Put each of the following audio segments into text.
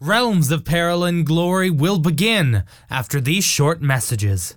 Realms of Peril and Glory will begin after these short messages.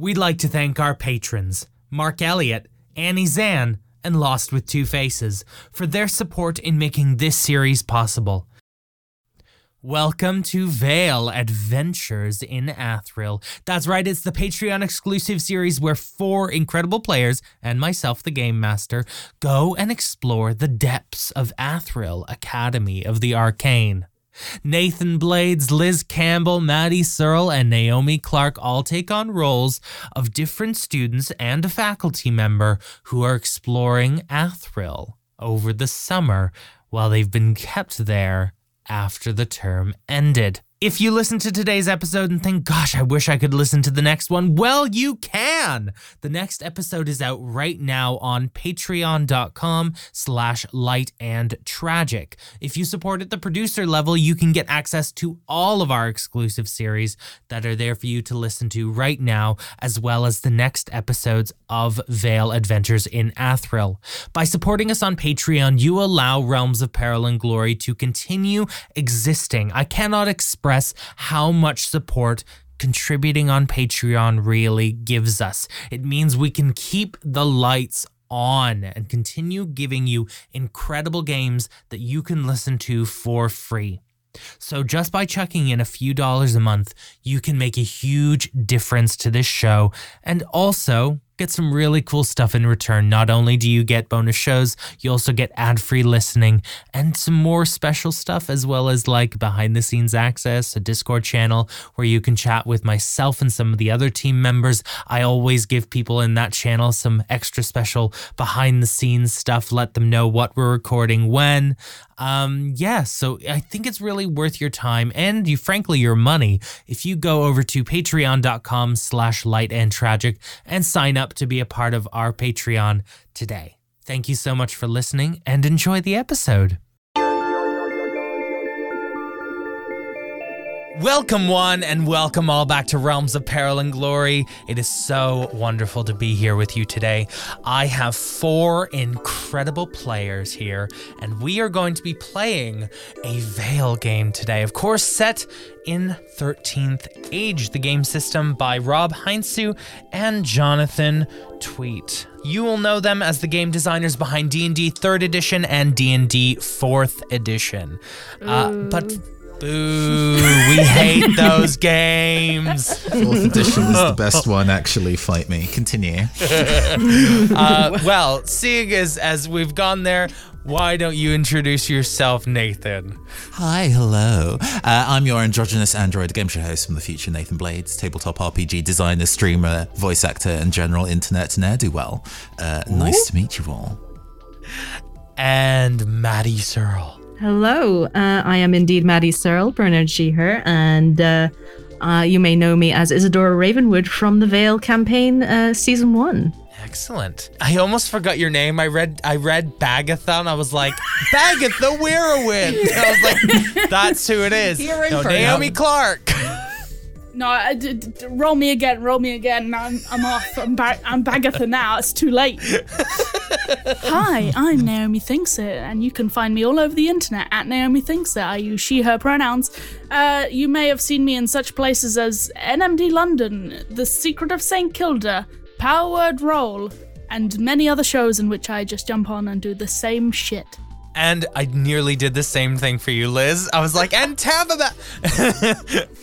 We'd like to thank our patrons, Mark Elliott, Annie Zan, and Lost with Two Faces, for their support in making this series possible. Welcome to Vael Adventures in Athril. That's right, it's the Patreon exclusive series where four incredible players and myself, the Game Master, go and explore the depths of Athril Academy of the Arcane. Nathan Blades, Liz Campbell, Maddy Searle, and Naomi Clarke all take on roles of different students and a faculty member who are exploring Athril over the summer while they've been kept there after the term ended. If you listen to today's episode and think, gosh, I wish I could listen to the next one, well, you can. The next episode is out right now on patreon.com slash light and tragic. If you support at the producer level, you can get access to all of our exclusive series that are there for you to listen to right now, as well as the next episodes of Vael Adventures in Athril. By supporting us on Patreon, you allow Realms of Peril and Glory to continue existing. I cannot express how much support contributing on Patreon really gives us. It means we can keep the lights on and continue giving you incredible games that you can listen to for free. So, just by chucking in a few dollars a month, you can make a huge difference to this show and also get some really cool stuff in return. Not only do you get bonus shows, you also get ad free listening and some more special stuff, as well as like behind the scenes access, a Discord channel where you can chat with myself and some of the other team members. I always give people in that channel some extra special behind the scenes stuff, let them know what we're recording when. Um, yeah, so I think it's really worth your time and you frankly your money if you go over to patreon.com slash light and tragic and sign up to be a part of our Patreon today. Thank you so much for listening and enjoy the episode. Welcome, one, and welcome all back to Realms of Peril and Glory. It is so wonderful to be here with you today. I have four incredible players here, and we are going to be playing a Vael game today. Of course, set in 13th Age, the game system by Rob Heinsoo and Jonathan Tweet. You will know them as the game designers behind D&D 3rd edition and D&D 4th edition. Uh, but Boo! We hate those games. Fourth edition is the best one, actually. Fight me. Continue. Uh, well, seeing as as we've gone there, why don't you introduce yourself, Nathan? Hi, hello. Uh, I'm your androgynous android game show host from the future, Nathan Blades, tabletop RPG designer, streamer, voice actor, and general internet ne'er do well. Uh, nice to meet you all. And Maddy Searle. Hello, uh, I am indeed Maddy Searle, Bernard Sheher, and uh, uh, you may know me as Isadora Ravenwood from the Vael campaign, uh, season one. Excellent. I almost forgot your name. I read I read Bagatha and I was like, Bagatha Werewolf. I was like, that's who it is. You're in no, for it. Naomi Clarke. No, I, d- d- d- roll me again, roll me again. I'm, I'm off. I'm back. I'm Bagatha now. It's too late. Hi, I'm Naomi Thinks It, and you can find me all over the internet at Naomi Thinks It. I use she/her pronouns. Uh, you may have seen me in such places as NMD London, The Secret of Saint Kilda, Power Word Roll, and many other shows in which I just jump on and do the same shit. And I nearly did the same thing for you, Liz. I was like, and Tabitha.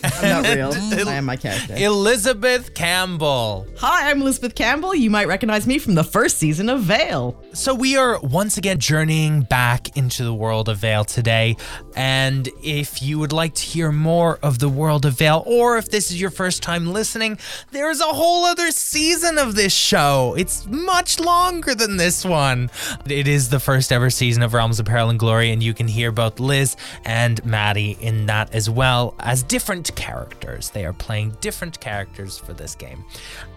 I'm not real. I am my character. Elizabeth Campbell. Hi, I'm Elizabeth Campbell. You might recognize me from the first season of Vael. So we are once again journeying back into the world of Vael today. And if you would like to hear more of the world of Vael, or if this is your first time listening, there's a whole other season of this show. It's much longer than this one. It is the first ever season of Realms Peril and Glory, and you can hear both Liz and Maddy in that as well as different characters. They are playing different characters for this game.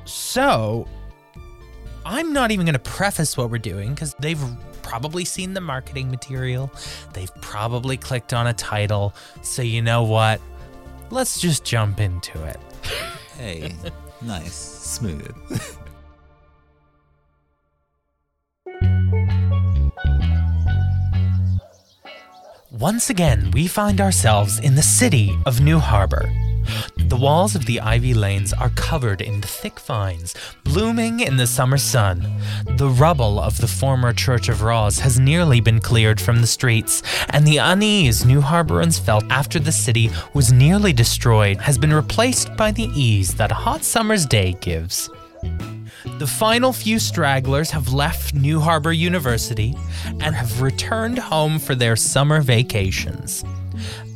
So, I'm not even going to preface what we're doing because they've probably seen the marketing material. They've probably clicked on a title. So, you know what? Let's just jump into it. Hey, nice, smooth. Once again, we find ourselves in the city of New Harbor. The walls of the ivy lanes are covered in thick vines, blooming in the summer sun. The rubble of the former Church of Roz has nearly been cleared from the streets, and the unease New Harborans felt after the city was nearly destroyed has been replaced by the ease that a hot summer's day gives. The final few stragglers have left New Harbor University and have returned home for their summer vacations.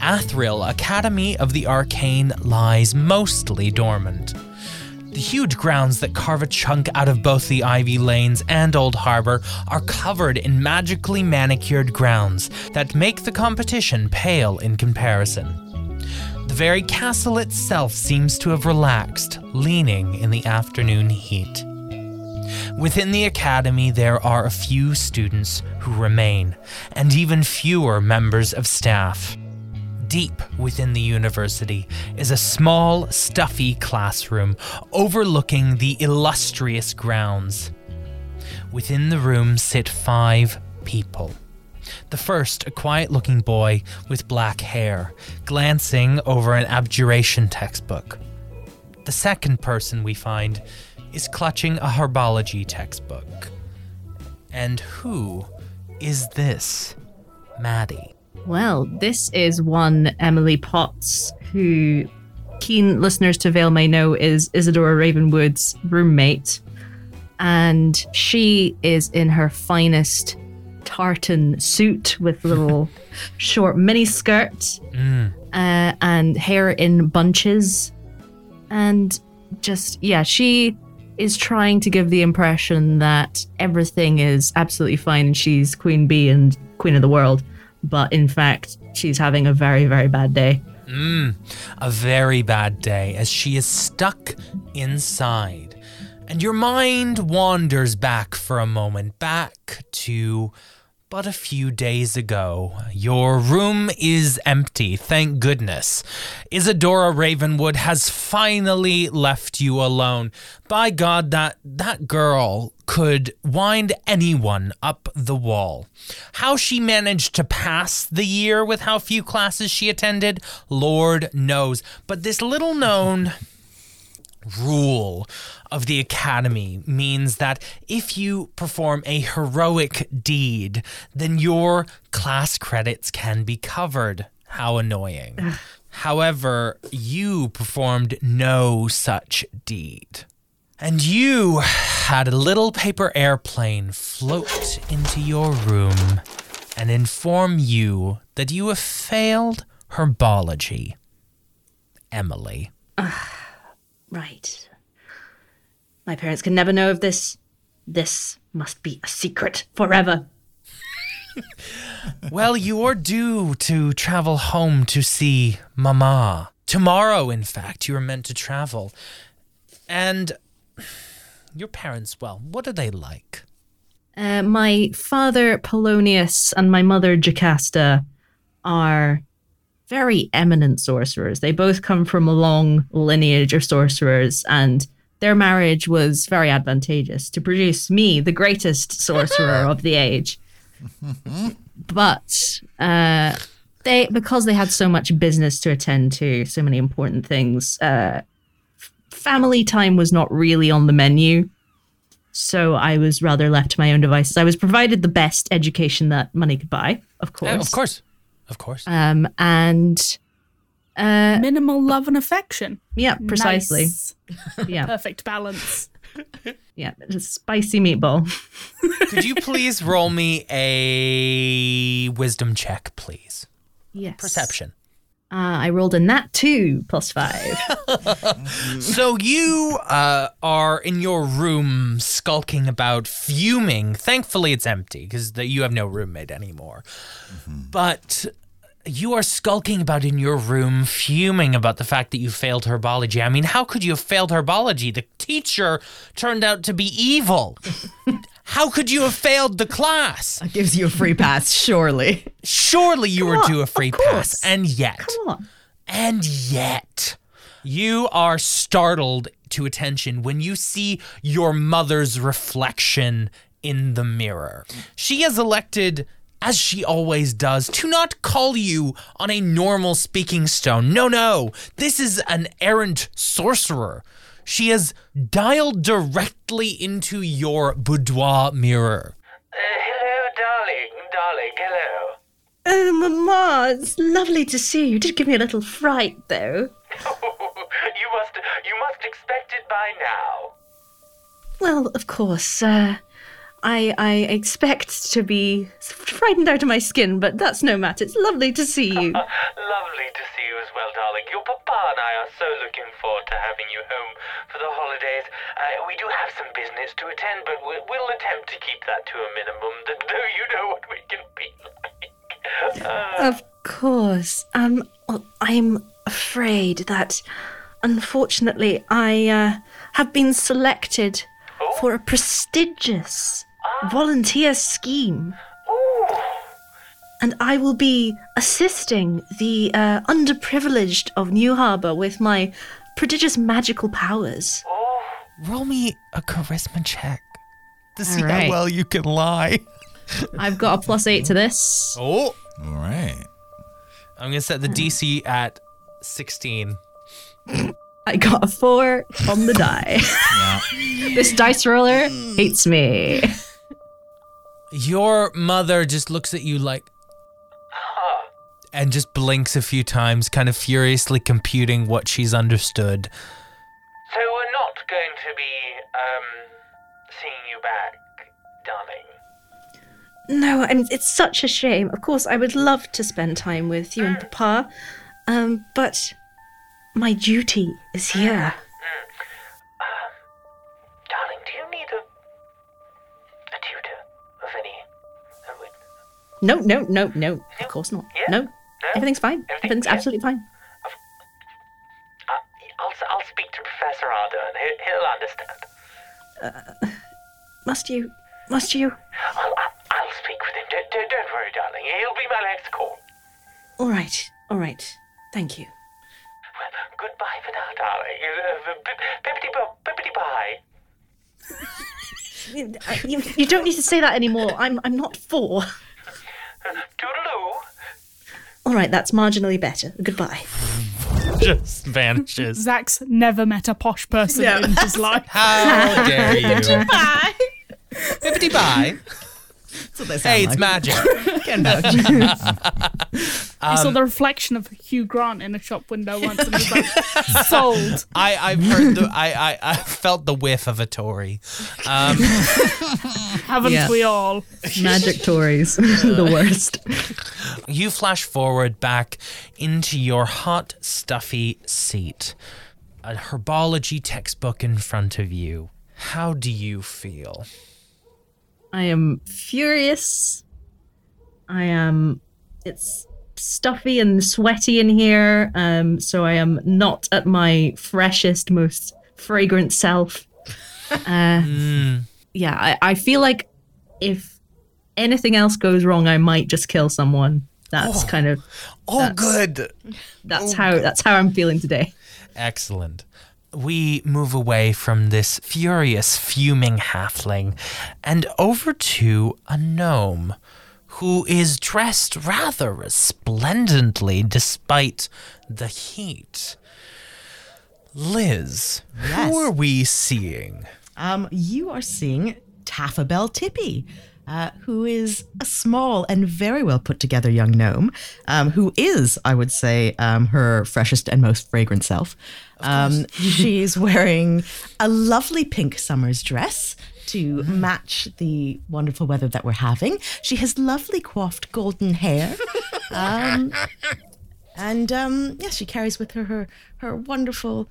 Athril Academy of the Arcane lies mostly dormant. The huge grounds that carve a chunk out of both the Ivy Lanes and Old Harbor are covered in magically manicured grounds that make the competition pale in comparison. The very castle itself seems to have relaxed, leaning in the afternoon heat. Within the academy, there are a few students who remain, and even fewer members of staff. Deep within the university is a small, stuffy classroom overlooking the illustrious grounds. Within the room sit five people. The first, a quiet looking boy with black hair, glancing over an abjuration textbook. The second person we find is clutching a herbology textbook. And who is this Maddy? Well, this is one Emily Potts, who keen listeners to Vael may know is Isadora Ravenwood's roommate. And she is in her finest tartan suit with little short mini skirt uh, and hair in bunches. And just, yeah, she is trying to give the impression that everything is absolutely fine and she's queen bee and queen of the world. But in fact, she's having a very, very bad day. Mm, a very bad day as she is stuck inside. And your mind wanders back for a moment, back to but a few days ago. Your room is empty, thank goodness. Isadora Ravenwood has finally left you alone. By God, that that girl could wind anyone up the wall. How she managed to pass the year with how few classes she attended, Lord knows. But this little known rule of the academy means that if you perform a heroic deed, then your class credits can be covered. How annoying. However, you performed no such deed. And you had a little paper airplane float into your room and inform you that you have failed herbology. Emily. Right. My parents can never know of this. This must be a secret forever. Well, you're due to travel home to see Mama. Tomorrow, in fact, you are meant to travel. And your parents, well, what are they like? Uh, my father Polonius and my mother Jocasta are very eminent sorcerers. They both come from a long lineage of sorcerers, and their marriage was very advantageous to produce me, the greatest sorcerer of the age. But uh, they, because they had so much business to attend to, so many important things, uh, family time was not really on the menu. So I was rather left to my own devices. I was provided the best education that money could buy, of course. Oh, of course. Of course. Um, and uh, Minimal love and affection. yeah, precisely. Nice. Yeah, Perfect balance. yeah, it's a spicy meatball. Could you please roll me a wisdom check, please? Yes. Perception. Uh, I rolled in that too, plus five. So you uh, are in your room skulking about, fuming. Thankfully, it's empty because you have no roommate anymore. But you are skulking about in your room, fuming about the fact that you failed herbology. I mean, how could you have failed herbology? The teacher turned out to be evil. how could you have failed the class? That gives you a free pass, surely. Surely you were on, due a free pass, and yet. Come. And yet, you are startled to attention when you see your mother's reflection in the mirror. She has elected, as she always does, to not call you on a normal speaking stone. No, no, this is an errant sorcerer. She has dialed directly into your boudoir mirror. hello, darling, darling, hello. Oh, Mama, it's lovely to see you. You did give me a little fright, though. you must, you must expect it by now. Well, of course, uh, I I expect to be frightened out of my skin, but that's no matter. It's lovely to see you. Lovely to see you as well, darling. Your papa and I are so looking forward to having you home for the holidays. Uh, we do have some business to attend, but we'll, we'll attempt to keep that to a minimum. Though you know what we can be like. Uh, Of course. Um, well, I'm afraid that, unfortunately, I uh, have been selected for a prestigious volunteer scheme. ooh, and I will be assisting the uh, underprivileged of New Harbor with my prodigious magical powers. Roll me a charisma check to see All right. how well you can lie. I've got a plus eight to this. Oh. All right. I'm gonna set the DC at 16. I got a four on the die. Yeah. this dice roller hates me. Your mother just looks at you like, and just blinks a few times, kind of furiously computing what she's understood. so we're not going to be, um, seeing you back, darling. No, I mean, it's such a shame. Of course, I would love to spend time with you and Papa, um, but my duty is here. No, no, no, no. Of course not. Yeah? No, No? everything's fine. Everything- Everything's yeah. absolutely fine. Uh, I'll, I'll speak to Professor Ardo and he, he'll understand. Must you? Must you? I'll, I'll, speak with him. Don't, don't, don't worry, darling. He'll be my next call. All right, all right. Thank you. Well, goodbye for now, darling. Uh, bippity bop, bippity bye. You, you don't need to say that anymore. I'm I'm not four. Toodaloo. All right, that's marginally better. Goodbye. Just vanishes. Zach's never met a posh person in his life. How dare you? Bippity bye. That's what they sound Hey, it's like. magic. Can vouch. I saw the reflection of Hugh Grant in a shop window once and was like, sold. I, I've heard the, I, I, I felt the whiff of a Tory. Um, Haven't Yeah. we all? Magic Tories, the worst. you flash forward back into your hot, stuffy seat. A herbology textbook in front of you. How do you feel? I am furious. I am. It's stuffy and sweaty in here, um, so I am not at my freshest, most fragrant self. Uh, Yeah, I, I feel like if anything else goes wrong, I might just kill someone. That's kind of Oh, That's- good. that's how that's how I'm feeling today. Excellent. We move away from this furious, fuming halfling and over to a gnome who is dressed rather resplendently despite the heat. Liz, Yes. who are we seeing? Um, you are seeing Taffabelle Tippi, uh, who is a small and very well put together young gnome, um, who is, I would say, um, her freshest and most fragrant self. Um, she's wearing a lovely pink summer's dress to match the wonderful weather that we're having. She has lovely coiffed golden hair. Um, and um, yes, she carries with her her, her wonderful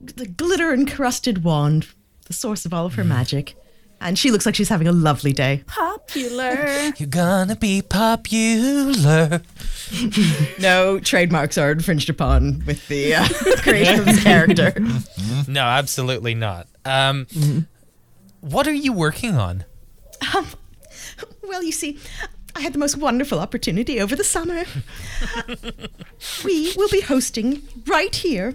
the glitter encrusted wand, the source of all of her magic. And she looks like she's having a lovely day. Popular. You're gonna be popular. No trademarks are infringed upon with the uh, creation of this character. No, absolutely not. Um, What are you working on? Well, you see, I had the most wonderful opportunity over the summer. we will be hosting right here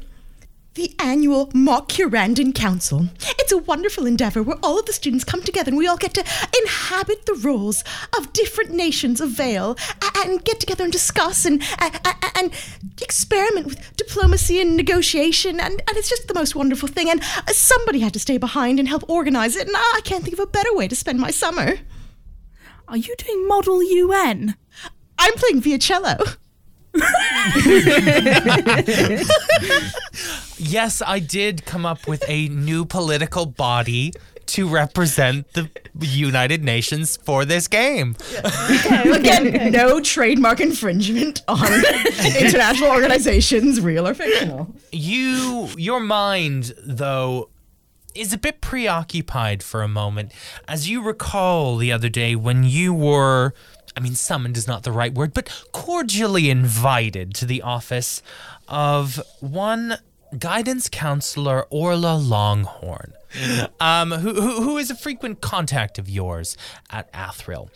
the annual Mock Curandon Council. It's a wonderful endeavor where all of the students come together and we all get to inhabit the roles of different nations of Vael and get together and discuss and, a- a- and experiment with diplomacy and negotiation. And, and it's just the most wonderful thing. And uh, somebody had to stay behind and help organize it. And I can't think of a better way to spend my summer. Are you doing Model UN? I'm playing Viacello. Yes, I did come up with a new political body to represent the United Nations for this game. Again, no trademark infringement on international organizations, real or fictional. You, your mind, though, is a bit preoccupied for a moment. As you recall the other day when you were, I mean, summoned is not the right word, but cordially invited to the office of one guidance counselor, Orla Longhorn, um, who, who, who is a frequent contact of yours at Athril.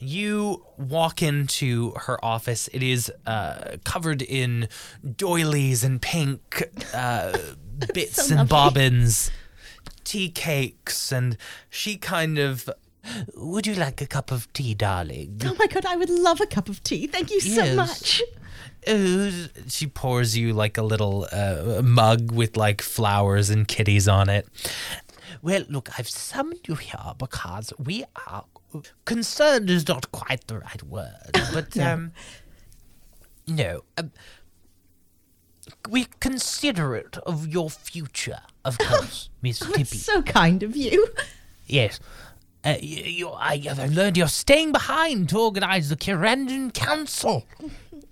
You walk into her office. It is uh, covered in doilies and pink uh, bits and bobbins, tea cakes, and she kind of. Would you like a cup of tea, darling? Oh my god, I would love a cup of tea. Thank you so Yes. much. Uh, she pours you like a little uh, mug with like flowers and kitties on it. Well, look, I've summoned you here because we are concerned is not quite the right word, but um, no, um, we're considerate of your future, of course, Miss Tippi. So kind of you. Yes. Uh, you, you, I have learned you're staying behind to organize the Kirandon Council.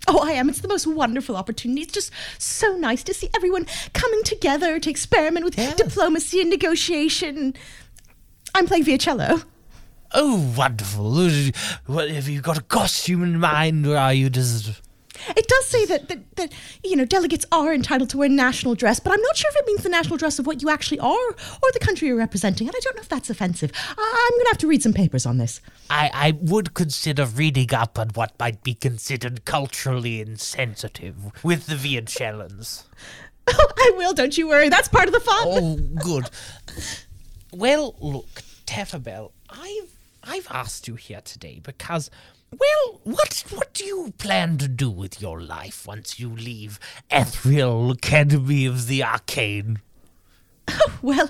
Oh, I am. It's the most wonderful opportunity. It's just so nice to see everyone coming together to experiment with diplomacy and negotiation. I'm playing Viacello. Oh, wonderful. What, have you got a costume in mind, or are you just. It does say that, that, that, you know, delegates are entitled to wear national dress, but I'm not sure if it means the national dress of what you actually are or the country you're representing. And I don't know if that's offensive. I- I'm going to have to read some papers on this. I, I would consider reading up on what might be considered culturally insensitive with the Vietchellans. Oh, I will, don't you worry. That's part of the fun. Oh, good. Well, look, Taffabelle, I've I've asked you here today because, well, what what do you plan to do with your life once you leave Athril Academy of the Arcane? Well,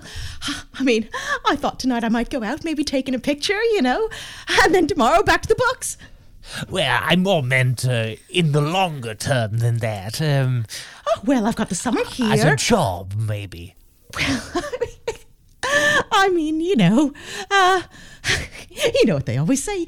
I mean, I thought tonight I might go out, maybe taking a picture, you know, and then tomorrow back to the books. Well, I more meant uh, in the longer term than that. Um, Oh, well, I've got the summer here. as a job, maybe. I mean, you know, uh, you know what they always say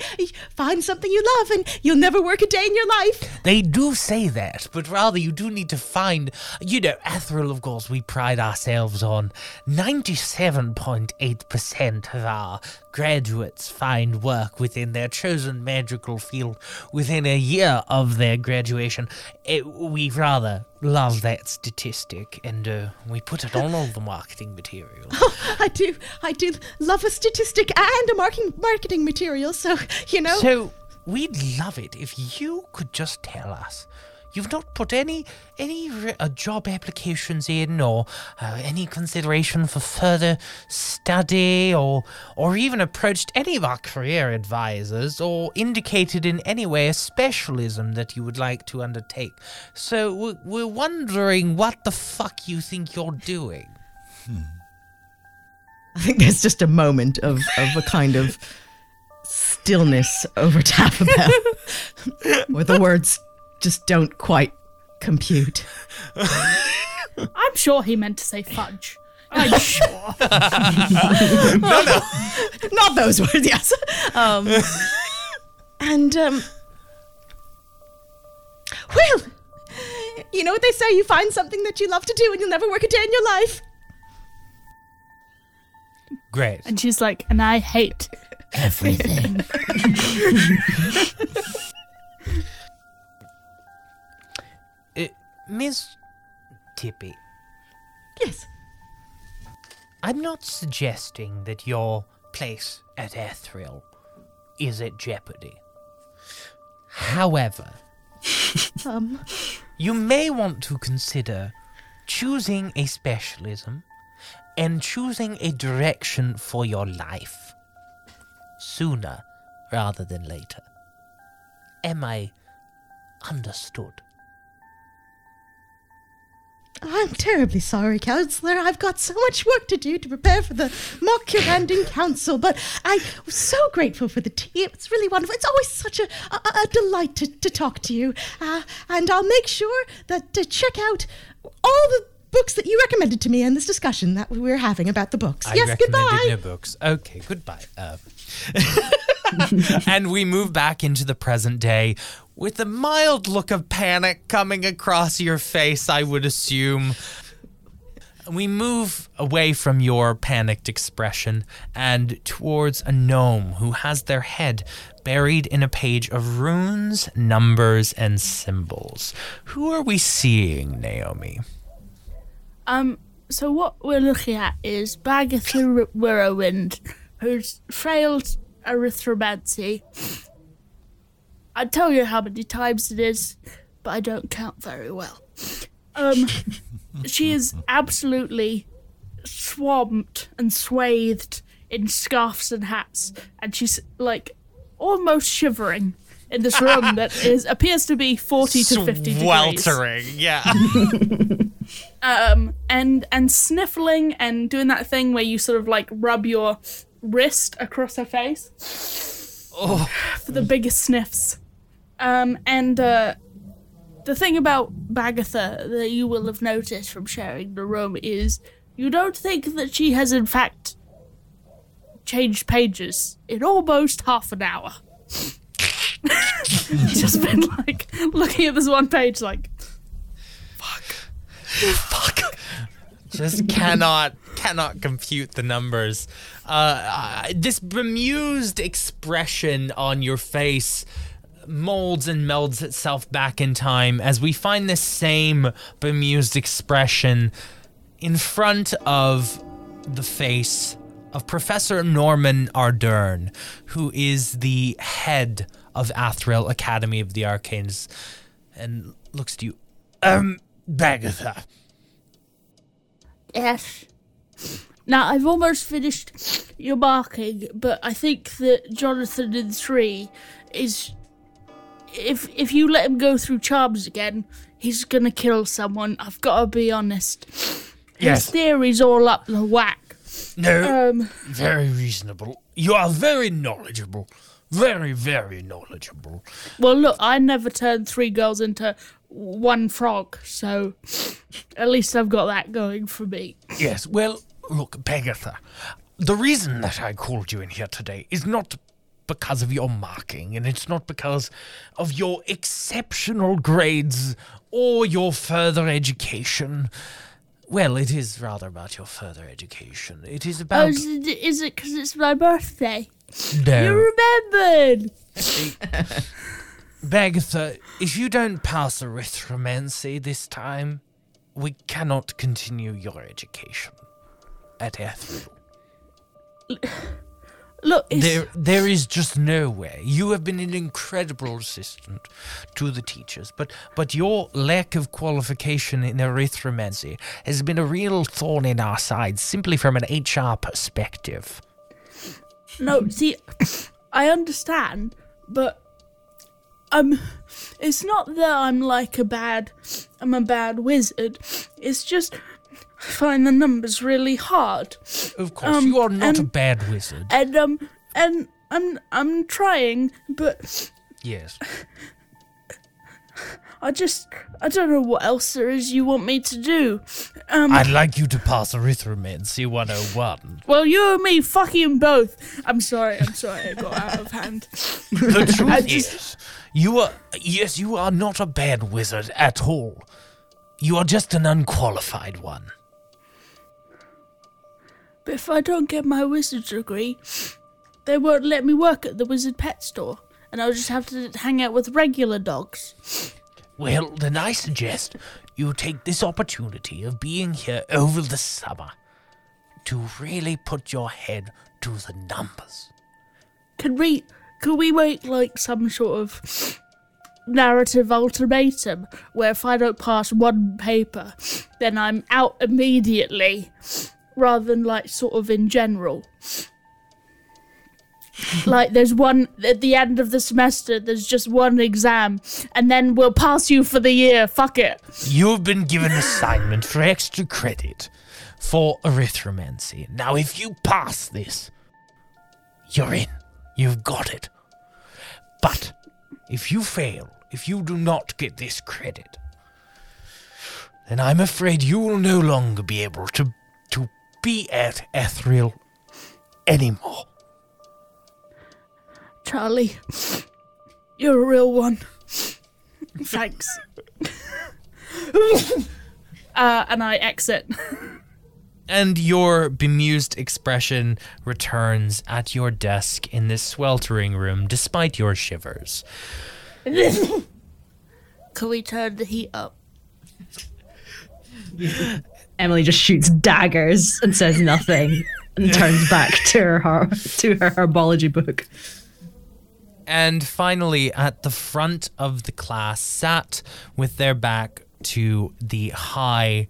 find something you love and you'll never work a day in your life. They do say that, but rather you do need to find, you know, Athril, of course, we pride ourselves on 97.8% of our graduates find work within their chosen magical field within a year of their graduation. It, we rather love that statistic and uh, we put it on all the marketing material. I do, I do love a statistic and a marketing marketing material. So, you know, So, we'd love it if you could just tell us. You've not put any any re- uh, job applications in, or uh, any consideration for further study, or or even approached any of our career advisors, or indicated in any way a specialism that you would like to undertake. So we're, we're wondering what the fuck you think you're doing. I think there's just a moment of, of a kind of stillness over Taffabelle where the words just don't quite compute. I'm sure he meant to say fudge. I'm sure. no, no. Not those words, yes. Um, and, um, well, you know what they say you find something that you love to do and you'll never work a day in your life. Great. And she's like, and I hate everything. Miss Tippi, Yes. I'm not suggesting that your place at Athril is at jeopardy. However, Um, you may want to consider choosing a specialism and choosing a direction for your life sooner rather than later. Am I understood? I'm terribly sorry, Counselor. I've got so much work to do to prepare for the mock Curanding Council, but I was so grateful for the tea. It's really wonderful. It's always such a, a, a delight to, to talk to you. Uh, and I'll make sure that to check out all the books that you recommended to me in this discussion that we were having about the books. I yes, goodbye. no books. Okay, goodbye. Uh, and we move back into the present day with a mild look of panic coming across your face, I would assume. We move away from your panicked expression and towards a gnome who has their head buried in a page of runes, numbers, and symbols. Who are we seeing, Naomi? Um, so what we're looking at is Bagatha Wirrowind, who's failed erythromancy. I tell you how many times it is, but I don't count very well. Um, she is absolutely swamped and swathed in scarves and hats, and she's like almost shivering in this room that is appears to be forty to fifty degrees. Sweltering, yeah. um, and and sniffling and doing that thing where you sort of like rub your wrist across her face for the biggest sniffs. Um, and uh, the thing about Bagatha that you will have noticed from sharing the room is you don't think that she has in fact changed pages in almost half an hour. Just been like looking at this one page, like fuck, fuck. just cannot cannot compute the numbers. Uh, uh, this bemused expression on your face molds and melds itself back in time as we find this same bemused expression in front of the face of Professor Norman Ardern, who is the head of Athril Academy of the Arcanes, and looks to you. Um, Bagatha. Yes. Now I've almost finished your marking, but I think that Jonathan in three is if if you let him go through charms again, he's gonna kill someone. I've gotta be honest. Yes. His theory's all up the whack. No. Um Very reasonable. You are very knowledgeable. Very, very knowledgeable. well look, I never turned three girls into one frog, so at least I've got that going for me. Yes, well, look, Bagatha, the reason that I called you in here today is not because of your marking, and it's not because of your exceptional grades or your further education. Well, it is rather about your further education. It is Oh, about. is it because it's my birthday? no. You remembered! Bagatha, if you don't pass erythromancy this time, we cannot continue your education at Athril. Look, it's, There, there is just no way. You have been an incredible assistant to the teachers, but but your lack of qualification in erythromancy has been a real thorn in our side, simply from an HR perspective. no. See, I understand, but um, it's not that I'm like a bad, I'm a bad wizard. It's just find the numbers really hard, Of course, Um, you are not a bad wizard. and um, and I'm I'm trying, but yes. I just I don't know what else there is you want me to do. Um, I'd like you to pass erythromancy 101. well, you and me fucking both. I'm sorry. I'm sorry. I got out of hand. The truth just- is, you are yes, you are not a bad wizard at all. You are just an unqualified one. But if I don't get my wizard degree, they won't let me work at the wizard pet store, and I'll just have to hang out with regular dogs. Well, then I suggest you take this opportunity of being here over the summer to really put your head to the numbers. Can we? Can we make like some sort of narrative ultimatum where if I don't pass one paper, then I'm out immediately, rather than like sort of in general. like there's one at the end of the semester there's just one exam and then we'll pass you for the year fuck it You've been given assignment for extra credit for erythromancy. Now, if you pass this, you're in. You've got it. But if you fail, if you do not get this credit, then I'm afraid you will no longer be able to to be at Athril anymore. Charlie, you're a real one. Thanks. uh, and I exit. And your bemused expression returns at your desk in this sweltering room despite your shivers. Can we turn the heat up? Emily just shoots daggers and says nothing and turns back to her har- to her herbology book. And finally, at the front of the class, sat with their back to the high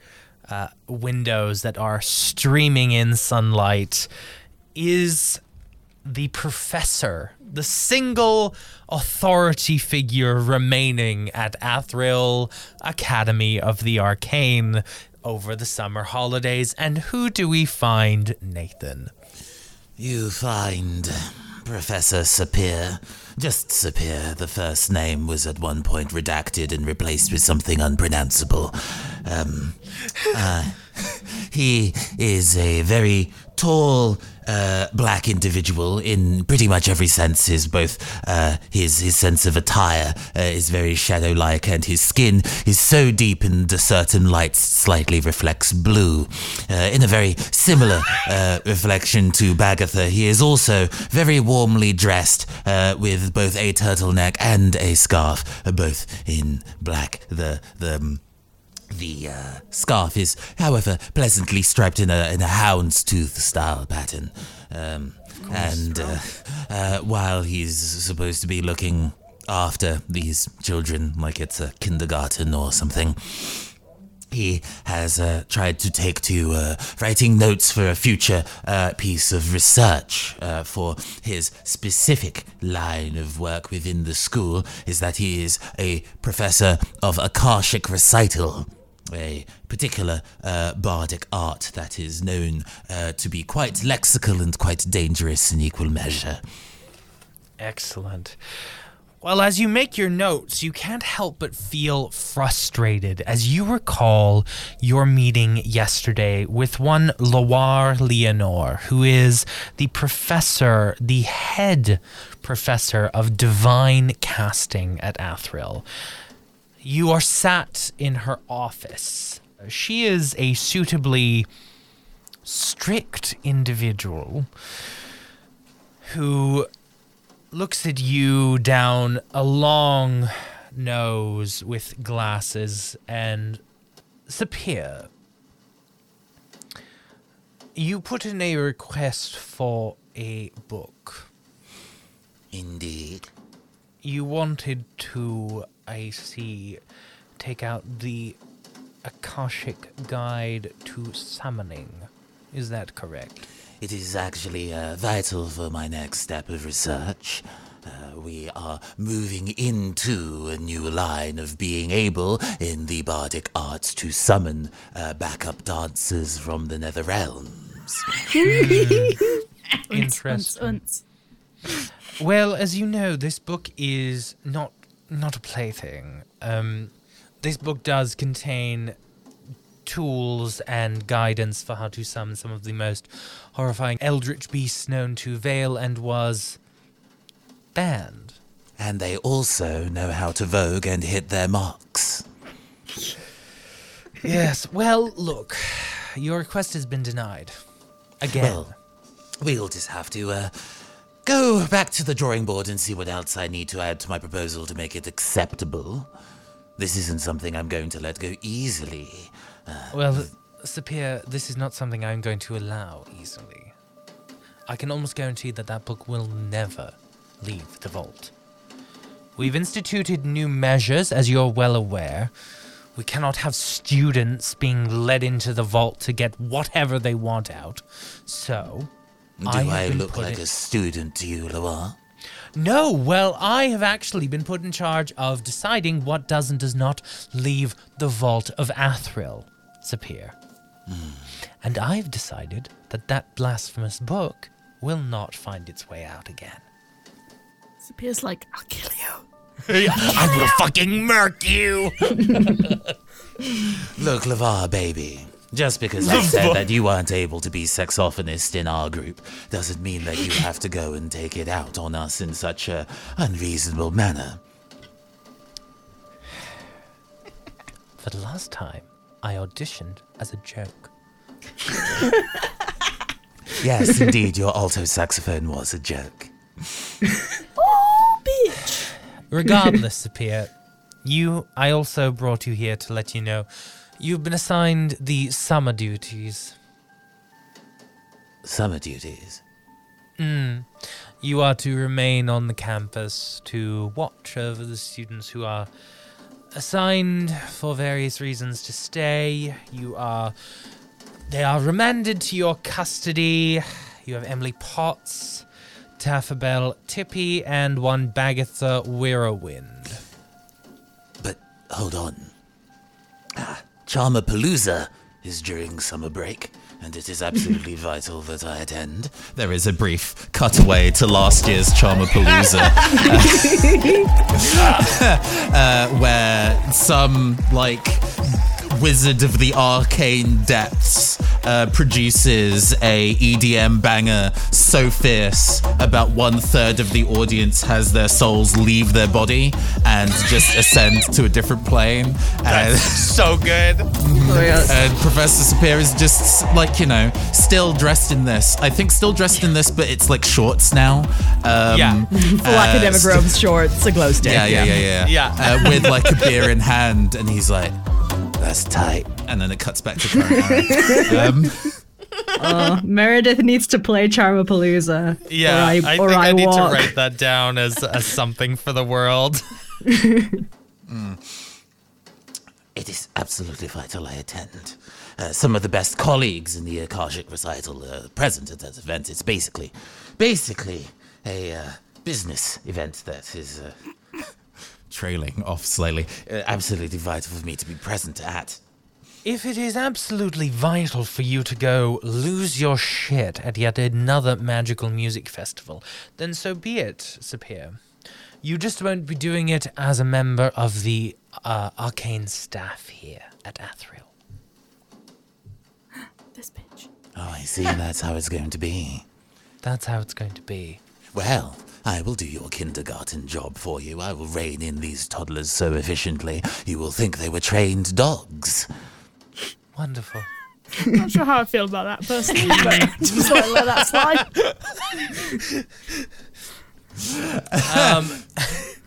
uh, windows that are streaming in sunlight, is the professor, the single authority figure remaining at Athril Academy of the Arcane over the summer holidays. And who do we find, Nathan? You find Professor Sapir. Just Sapir. The first name was at one point redacted and replaced with something unpronounceable. Um, uh, he is a very tall, uh, black individual in pretty much every sense. His both uh, his his sense of attire uh, is very shadow-like, and his skin is so deep in a certain light slightly reflects blue. Uh, in a very similar uh, reflection to Bagatha, he is also very warmly dressed with both a turtleneck and a scarf, both in black. The the um, the uh, scarf is, however, pleasantly striped in a in a houndstooth style pattern. Um, and uh, uh, while he's supposed to be looking after these children like it's a kindergarten or something, he has uh, tried to take to uh, writing notes for a future uh, piece of research uh, for his specific line of work within the school is that he is a professor of akashic recital a particular uh, bardic art that is known uh, to be quite lexical and quite dangerous in equal measure. Excellent. Well, as you make your notes, you can't help but feel frustrated as you recall your meeting yesterday with one Loire Leonore, who is the professor, the head professor of divine casting at Athril. You are sat in her office. She is a suitably strict individual who looks at you down a long nose with glasses and Sapir. you put in a request for a book. Indeed. You wanted to, I see, take out the Akashic Guide to Summoning. Is that correct? It is actually uh, vital for my next step of research. Uh, we are moving into a new line of being able, in the bardic arts, to summon uh, backup dancers from the nether realms. Interesting. Well, as you know, this book is not not a plaything. Um, this book does contain tools and guidance for how to summon some of the most horrifying eldritch beasts known to Vael and was banned. And they also know how to vogue and hit their marks. Yes. Well, look, your request has been denied. Again. Well, we'll just have to uh, go back to the drawing board and see what else I need to add to my proposal to make it acceptable. This isn't something I'm going to let go easily. Uh, well, Sapir, this is not something I'm going to allow easily. I can almost guarantee that that book will never leave the vault. We've instituted new measures, as you're well aware. We cannot have students being led into the vault to get whatever they want out. So, Do I I, look like in- a student to you, Loire? No, well, I have actually been put in charge of deciding what does and does not leave the vault of Athril, Sapir. Hmm. And I've decided that that blasphemous book will not find its way out again. Sapir's like, I'll kill you. I will fucking murk you! Look, Lavar, baby. Just because I said that you weren't able to be sexophonist in our group doesn't mean that you have to go and take it out on us in such a unreasonable manner. For the last time, I auditioned as a joke. Yes, indeed, your alto saxophone was a joke. Oh, bitch. Regardless, Sapir, you, I also brought you here to let you know you've been assigned the summer duties. Summer duties. Mm. You are to remain on the campus to watch over the students who are assigned for various reasons to stay. You are. They are remanded to your custody. You have Emily Potts, Taffabelle Tippi, and one Bagatha Wirrawind. But hold on. Ah, Charmapalooza is during summer break, and it is absolutely vital that I attend. There is a brief cutaway to last year's Charmapalooza, uh, where some like wizard of the arcane depths uh, produces a EDM banger so fierce about one third of the audience has their souls leave their body and just ascend to a different plane. And, So good. and Professor Sapir is just like you know still dressed in this. I think still dressed in this, but it's like shorts now. Um, Yeah. Full academic robes, shorts, a glow stick. yeah, yeah, yeah, yeah. Yeah. Uh, with like a beer in hand, and he's like, "That's tight." And then it cuts back to current. Um, Uh, Meredith needs to play Charmapalooza. Yeah, or I, I, think I, I need walk. to write that down as, as something for the world. It is absolutely vital I attend. Uh, some of the best colleagues in the Akashic recital are present at that event. It's basically, basically a uh, business event that is uh, trailing off slightly. Uh, absolutely vital for me to be present at. If it is absolutely vital for you to go lose your shit at yet another magical music festival, then so be it, Sapir. You just won't be doing it as a member of the uh, arcane staff here at Athril. This bitch. Oh, I see. That's how it's going to be. That's how it's going to be. Well, I will do your kindergarten job for you. I will rein in these toddlers so efficiently you will think they were trained dogs. Wonderful. I'm Not sure how I feel about that personally, but just want to let that slide. Um,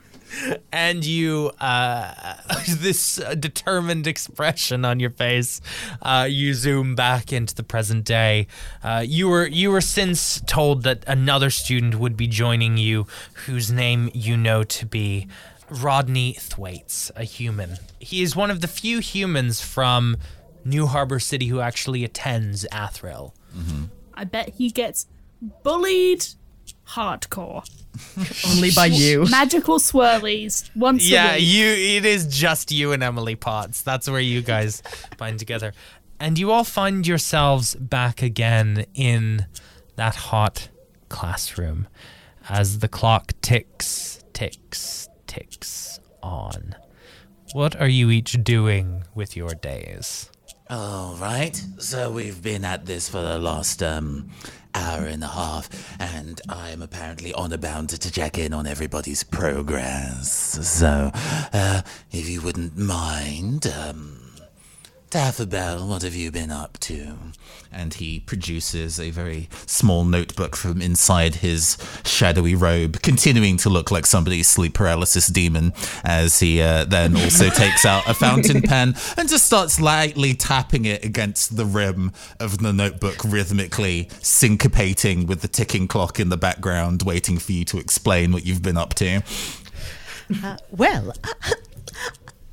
and you uh, this uh, determined expression on your face uh, you zoom back into the present day uh, you were you were since told that another student would be joining you whose name you know to be Rodney Thwaites, a human. He is one of the few humans from New Harbor City who actually attends Athril. I bet he gets bullied hardcore. Only by you. Magical swirlies once Yeah, a week. you. It is just you and Emily Potts. That's where you guys bind together, and you all find yourselves back again in that hot classroom as the clock ticks, ticks, ticks on. What are you each doing with your days? All right. So we've been at this for the last um hour and a half, and I'm apparently on a bound to check in on everybody's progress. So, uh, if you wouldn't mind, um, Daffodil, what have you been up to? and he produces a very small notebook from inside his shadowy robe, continuing to look like somebody's sleep paralysis demon, as he uh, then also takes out a fountain pen and just starts lightly tapping it against the rim of the notebook rhythmically, syncopating with the ticking clock in the background, waiting for you to explain what you've been up to. Well,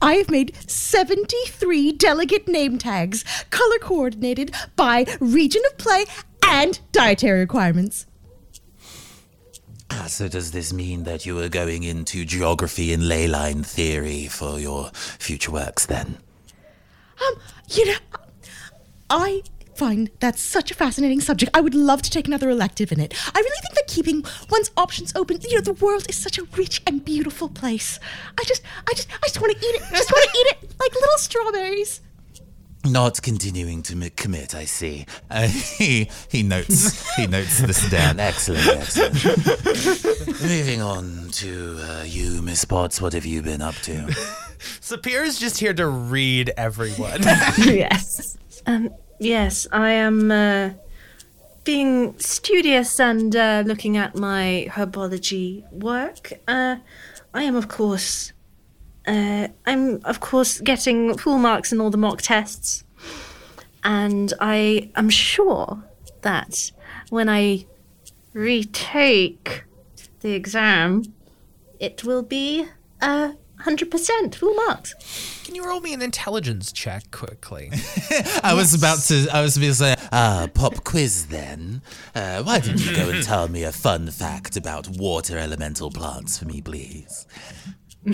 I have made 73 delegate name tags, color coordinated by region of play and dietary requirements. Ah, so does this mean that you are going into geography and ley line theory for your future works then? Um, you know, I find that such a fascinating subject. I would love to take another elective in it. I really think that keeping one's options open, you know, the world is such a rich and beautiful place. I just, I just, I just want to eat it. Just want to eat it like little strawberries. Not continuing to m- commit, I see. Uh, he he notes he notes this down. Excellent, excellent. Moving on to uh, you, Miss Potts. What have you been up to? Sapir is just here to read everyone. yes. Um, yes, I am uh, being studious and uh, looking at my herbology work. Uh, I am, of course, uh, I'm of course getting full marks in all the mock tests, and I am sure that when I retake the exam, it will be uh, 100% full marks. Can you roll me an intelligence check quickly? I was about to I was about to say Ah, pop quiz then. Uh, why don't you go and tell me a fun fact about water elemental plants for me, please?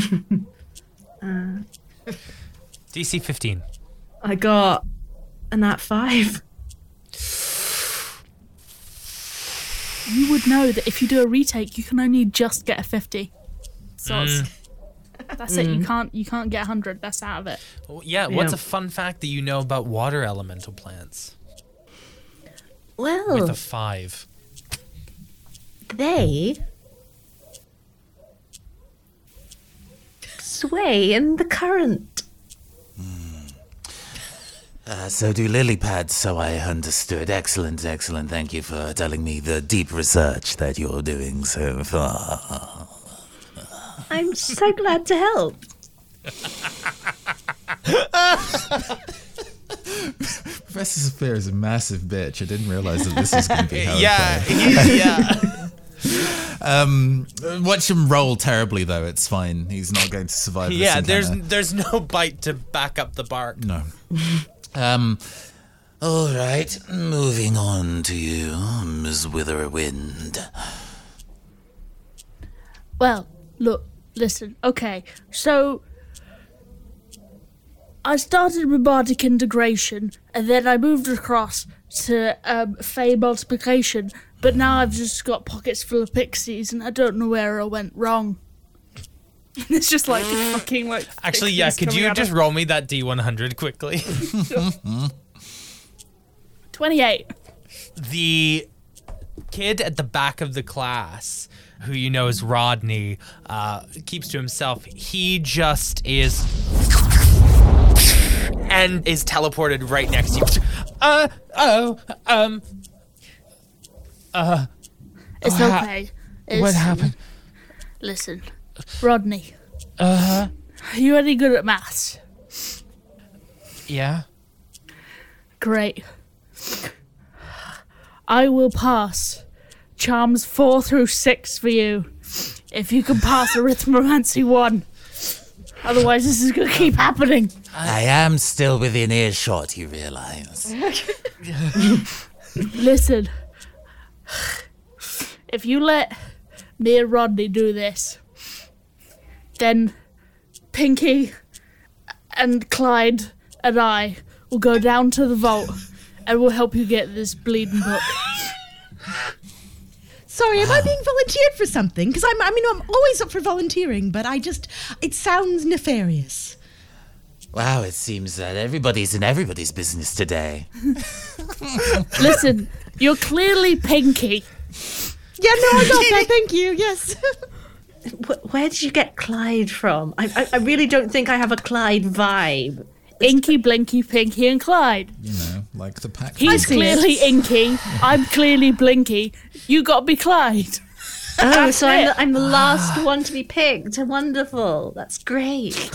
DC 15. I got a nat 5. You would know that if you do a retake, you can only just get a 50. So it's- that's it. You can't you can't get 100. That's out of it. Oh, yeah, what's Yeah. a fun fact that you know about water elemental plants? Well, With a 5. they sway in the current. Uh, so do lily pads, so I understood. Excellent, excellent. Thank you for telling me the deep research that you're doing so far. I'm so glad to help. Professor Sophia is a massive bitch. I didn't realize that this was going to be how it Yeah, yeah. Um, watch him roll terribly though. It's fine. He's not going to survive. this yeah, there's there's no bite to back up the bark. no. Um, All right, moving on to you, Ms. Witherwind. Well, look, listen. Okay, so I started with bardic integration, and then I moved across to um, fey multiplication. But now I've just got pockets full of pixies, and I don't know where I went wrong. it's just like fucking like. Actually, yeah, could you just of- roll me that D100 quickly? twenty-eight? the kid at the back of the class who you know is Rodney uh, keeps to himself. He just is and is teleported right next to you. Uh oh um Uh. It's hap- okay. what happened? Listen, Rodney. Uh huh. Are you any good at maths? Yeah. Great. I will pass charms four through six for you if you can pass arithmomancy one. Otherwise, this is going to keep happening. I am still within earshot, you realize. Listen, if you let me and Rodney do this, then Pinky and Clyde and I will go down to the vault and we'll help you get this bleeding book. Sorry, am I being volunteered for something? Because I'm, I mean, I'm always up for volunteering, but I just, it sounds nefarious. Wow, it seems that everybody's in everybody's business today. Listen, you're clearly Pinky. Yeah, no, I got that. Thank you. Yes. Where did you get Clyde from? I, I, I really don't think I have a Clyde vibe. Inky, Blinky, Pinky, and Clyde. You know, like the pack. He's clearly Inky. I'm clearly Blinky. You got to be Clyde. Oh, so I'm the, I'm the last one to be picked. Wonderful. That's great.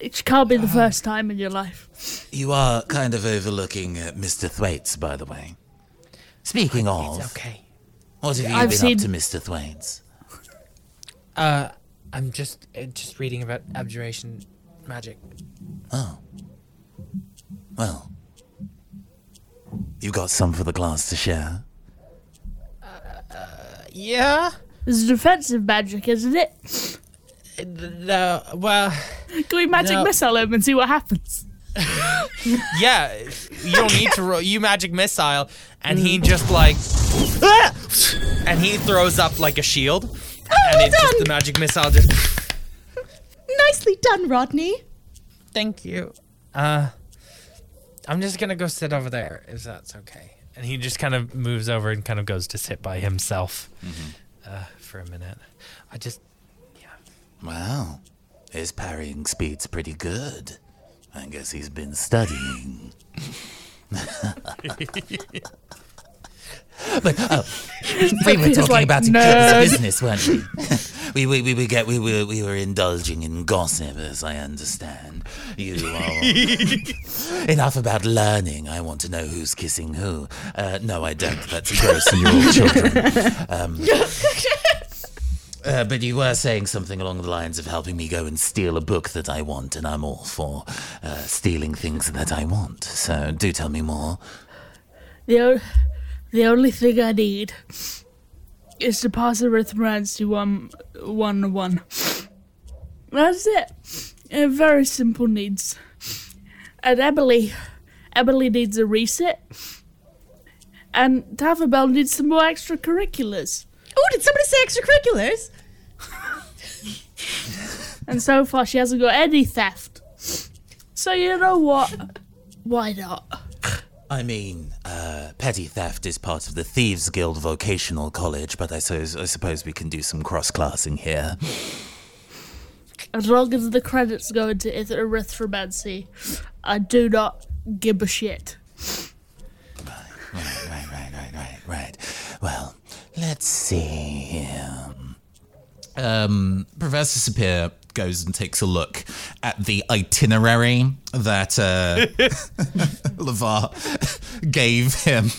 It can't be the first time in your life. You are kind of overlooking uh, Mr. Thwaites, by the way. Speaking of, It's okay. what have you I've been seen- up to, Mr. Thwaites? Uh, I'm just uh, just reading about abjuration magic. Oh. Well, you got some for the class to share. Uh, yeah. This is defensive magic, isn't it? The well, Can we magic No. missile him and see what happens? yeah. You don't need to roll. You magic missile, and he mm. just like, ah! and he throws up like a shield, oh, and it just the magic missile just. Nicely done, Rodney. Thank you. Uh, I'm just gonna go sit over there if that's okay. And he just kind of moves over and kind of goes to sit by himself uh, for a minute. I just yeah. Wow, his parrying speed's pretty good. I guess he's been studying. but oh, we were talking like, about each "Nerd." other's business, weren't we? we, we, we, we, get, we, were, we were indulging in gossip, as I understand. You are enough about learning. I want to know who's kissing who. Uh, no, I don't. That's gross, and you're all children. Um, uh, but you were saying something along the lines of helping me go and steal a book that I want, and I'm all for uh, stealing things that I want. So do tell me more. The, o- the only thing I need is to pass the rhythm rounds to one, one, one. That's it. Uh, very simple needs. And Emily, Emily needs a reset. And Taffabelle needs some more extracurriculars. Oh, did somebody say extracurriculars? And so far, she hasn't got any theft. So you know what? Why not? I mean, uh, petty theft is part of the Thieves Guild Vocational College, but I suppose, I suppose we can do some cross classing here. As long as the credits go into arithmancy, I do not give a shit. Right, right, right, right, right, right. Well, let's see here. um, Professor Sapir goes and takes a look at the itinerary that uh, Lavar gave him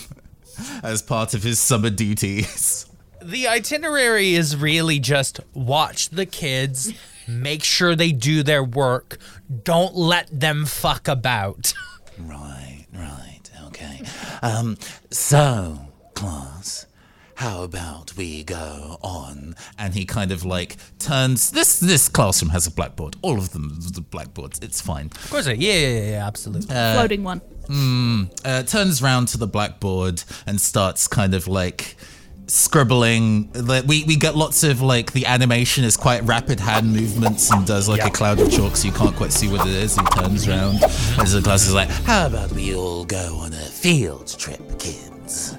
as part of his summer duties. the itinerary is really just watch the kids, make sure they do their work, don't let them fuck about. Right, right, okay. Um, so, class, how about we go on? And he kind of like turns. This this classroom has a blackboard. All of them the blackboards. It's fine. Of course, yeah, yeah, yeah, yeah absolutely. Floating one. uh, turns round to the blackboard and starts kind of like scribbling. We we get lots of like the animation is quite rapid hand movements and does like a cloud of chalk, so you can't quite see what it is. He turns around as the class is like, How about we all go on a field trip, kids?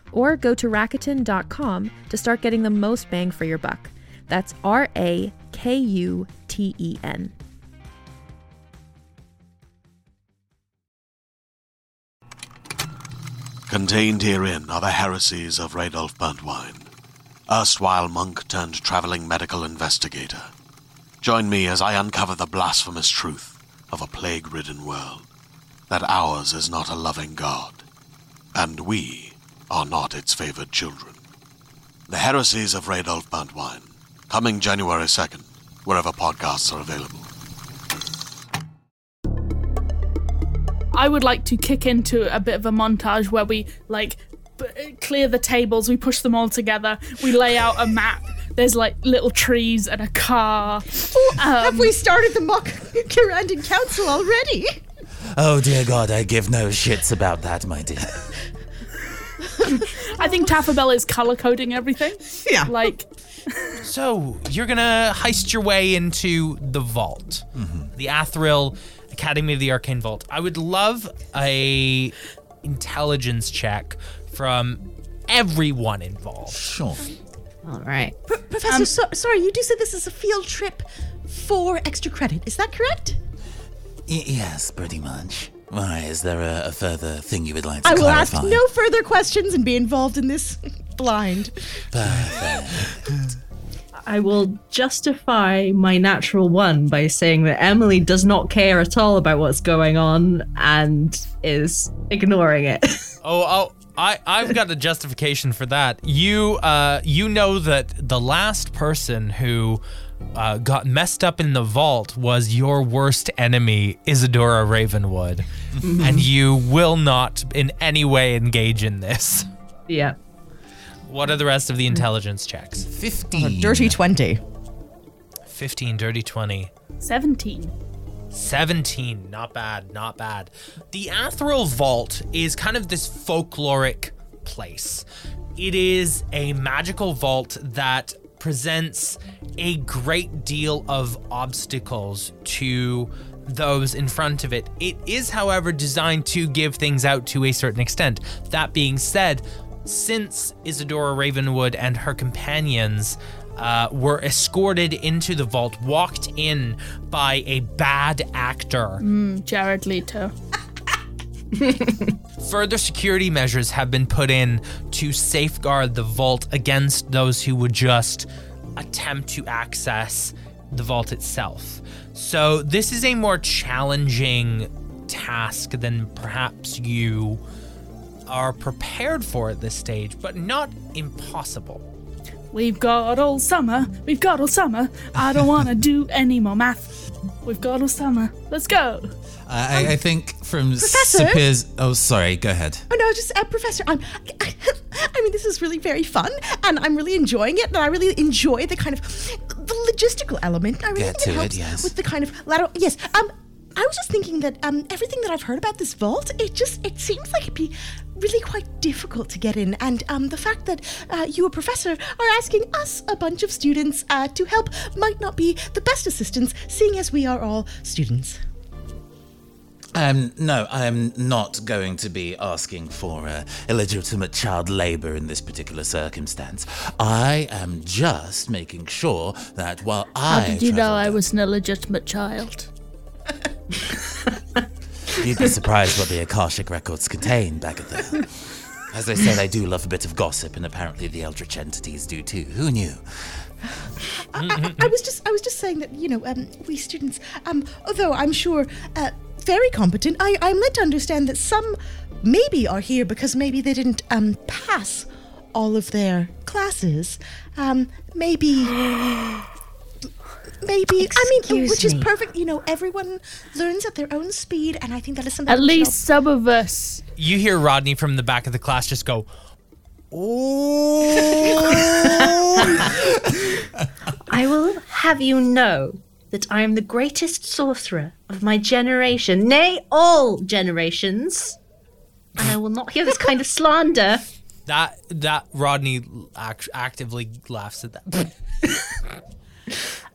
Or go to Rakuten.com to start getting the most bang for your buck. That's R A K U T E N. Contained herein are the heresies of Radolf Burntwine, erstwhile monk turned traveling medical investigator. Join me as I uncover the blasphemous truth of a plague ridden world that ours is not a loving God, and we are not its favored children. The heresies of Radolf Burntwine, coming January 2nd, wherever podcasts are available. I would like to kick into a bit of a montage where we like b- clear the tables, we push them all together, we lay out a map. There's like little trees and a car. Have we um, started the mock Kirandon Council already? Oh dear God, I give no shits about that, my dear. I think Taffabelle is color coding everything. Yeah. Like So you're gonna heist your way into the vault, mm-hmm. the Athril Academy of the Arcane Vault. I would love a intelligence check from everyone involved. Sure. All right. Professor, um, so, sorry, you do say this is a field trip for extra credit. Is that correct? Y- yes, pretty much. Why, is there a, a further thing you would like to ask? I will clarify? ask no further questions and be involved in this blind. Perfect. I will justify my natural one by saying that Emily does not care at all about what's going on and is ignoring it. Oh, oh, I, I've got a justification for that. You, uh, you know that the last person who uh, got messed up in the vault was your worst enemy, Isadora Ravenwood, and you will not in any way engage in this. yeah. What are the rest of the intelligence checks? 15. Dirty 20. 15, dirty 20. 17. 17. Not bad, not bad. The Athril Vault is kind of this folkloric place. It is a magical vault that presents a great deal of obstacles to those in front of it. It is, however, designed to give things out to a certain extent. That being said, since Isadora Ravenwood and her companions uh, were escorted into the vault, walked in by a bad actor. Jared Leto. Further security measures have been put in to safeguard the vault against those who would just attempt to access the vault itself. So, this is a more challenging task than perhaps you are prepared for at this stage, but not impossible. We've got all summer. We've got all summer. I don't want to do any more math. We've got all summer. Let's go. I, I think from Professor? Sapir's. Oh, sorry. Go ahead. Oh no, just uh, Professor. I'm. I mean, this is really very fun, and I'm really enjoying it. And I really enjoy the kind of the logistical element. I really Get think to it, helps yes. with the kind of lateral. Yes. Um, I was just thinking that um, everything that I've heard about this vault, it just it seems like it'd be really quite difficult to get in, and um, the fact that uh, you, a professor, are asking us, a bunch of students, uh, to help might not be the best assistance, seeing as we are all students. Um, no, I am not going to be asking for uh, illegitimate child labor in this particular circumstance. I am just making sure that while I How did you know I was an illegitimate child? You'd be surprised what the Akashic records contain back at the. As I said, I do love a bit of gossip, and apparently the Eldritch entities do too. Who knew? I, I, I was just I was just saying that you know um, we students um, although I'm sure uh, very competent I, I'm led to understand that some maybe are here because maybe they didn't um, pass all of their classes um, maybe maybe. Excuse I mean, Excuse which is me. perfect. You know, everyone learns at their own speed, and I think that is something. At we should least some of us. You hear Rodney from the back of the class just go, I will have you know that I am the greatest sorcerer of my generation, nay, all generations. And I will not hear this kind of slander. that that Rodney act- actively laughs at that.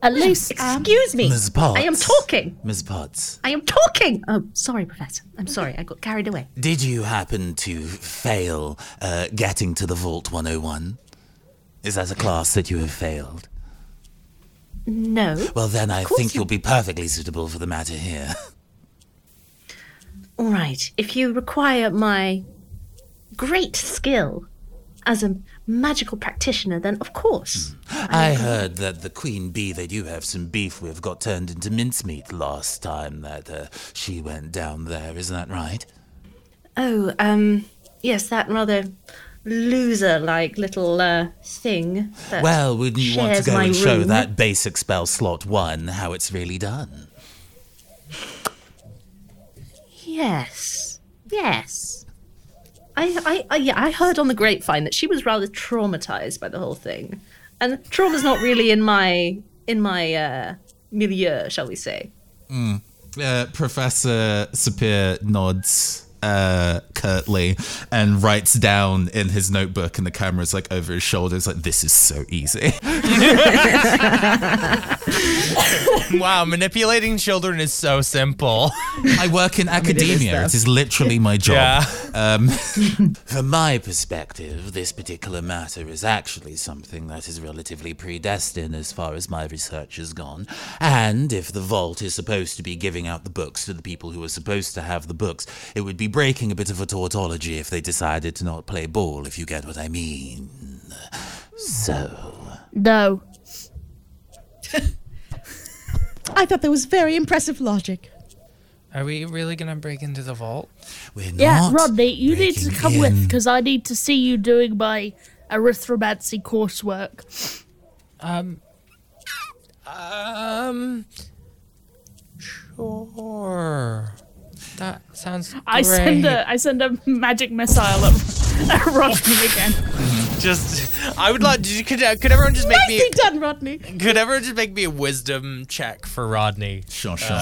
At least Excuse me. Ms. Potts. I am talking. Ms. Potts, I am talking. Oh, sorry, Professor. I'm sorry. I got carried away. did you happen to fail uh, getting to the Vault 101? Is that a class that you have failed? No. Well, then I think you'll be perfectly suitable for the matter here. All right. If you require my great skill as a magical practitioner, then of course. I heard that the queen bee that you have some beef with got turned into mincemeat last time that uh, she went down there. Isn't that right? Oh, um, yes, that rather loser-like little uh, thing. Well, wouldn't you want to go and show that basic spell slot one how it's really done? Yes, yes. I, I, I, yeah, I heard on the grapevine that she was rather traumatized by the whole thing, and trauma's not really in my in my uh, milieu, shall we say? Uh, Professor Sapir nods uh, curtly and writes down in his notebook, and the camera's like over his shoulders, like, this is so easy. wow, manipulating children is so simple. I work in academia. it is literally my job. Yeah. From my perspective, this particular matter is actually something that is relatively predestined as far as my research has gone. And if the vault is supposed to be giving out the books to the people who are supposed to have the books, it would be breaking a bit of a tautology if they decided to not play ball, if you get what I mean. So. no. I thought that was very impressive logic. Are we really gonna break into the vault? We're not. Yeah, not Rodney, you need to breaking come with because I need to see you doing my arithmancy coursework. Um. Um. Sure. That sounds. Great. I send a I send a magic missile at, at Rodney again. Just, I would like. Could could everyone just make me? Nicely done, Rodney. Could everyone just make me a wisdom check for Rodney? Sure, sure.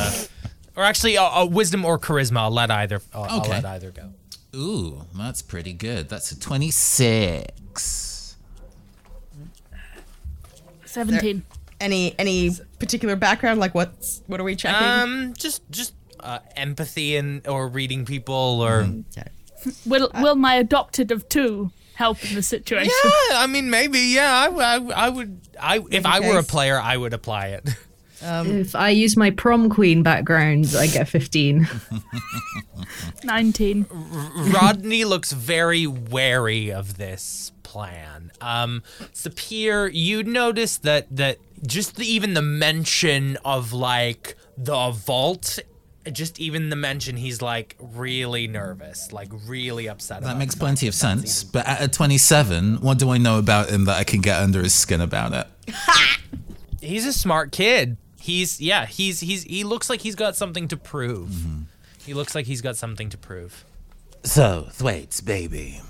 Or actually, a, a wisdom or charisma. I'll let either. I'll, I'll let either go. Ooh, that's pretty good. That's a 26. Seventeen. Any any particular background? Like what's what are we checking? Um, just just uh, empathy and or reading people or. Okay. Will will my adopted of two help in the situation? Yeah, I mean maybe. Yeah, I, I, I would. I if I were a player, I would apply it. If I use my prom queen background, I get 15. Nineteen. Rodney looks very wary of this plan. Um, Sapir, you notice that that just the, even the mention of like the vault, just even the mention, he's like really nervous, like really upset. That makes plenty of fact that that's sense. But at a 27, what do I know about him that I can get under his skin about it? He's a smart kid. He's yeah. He's he's he looks like he's got something to prove. Mm-hmm. He looks like he's got something to prove. So, Thwaites, baby.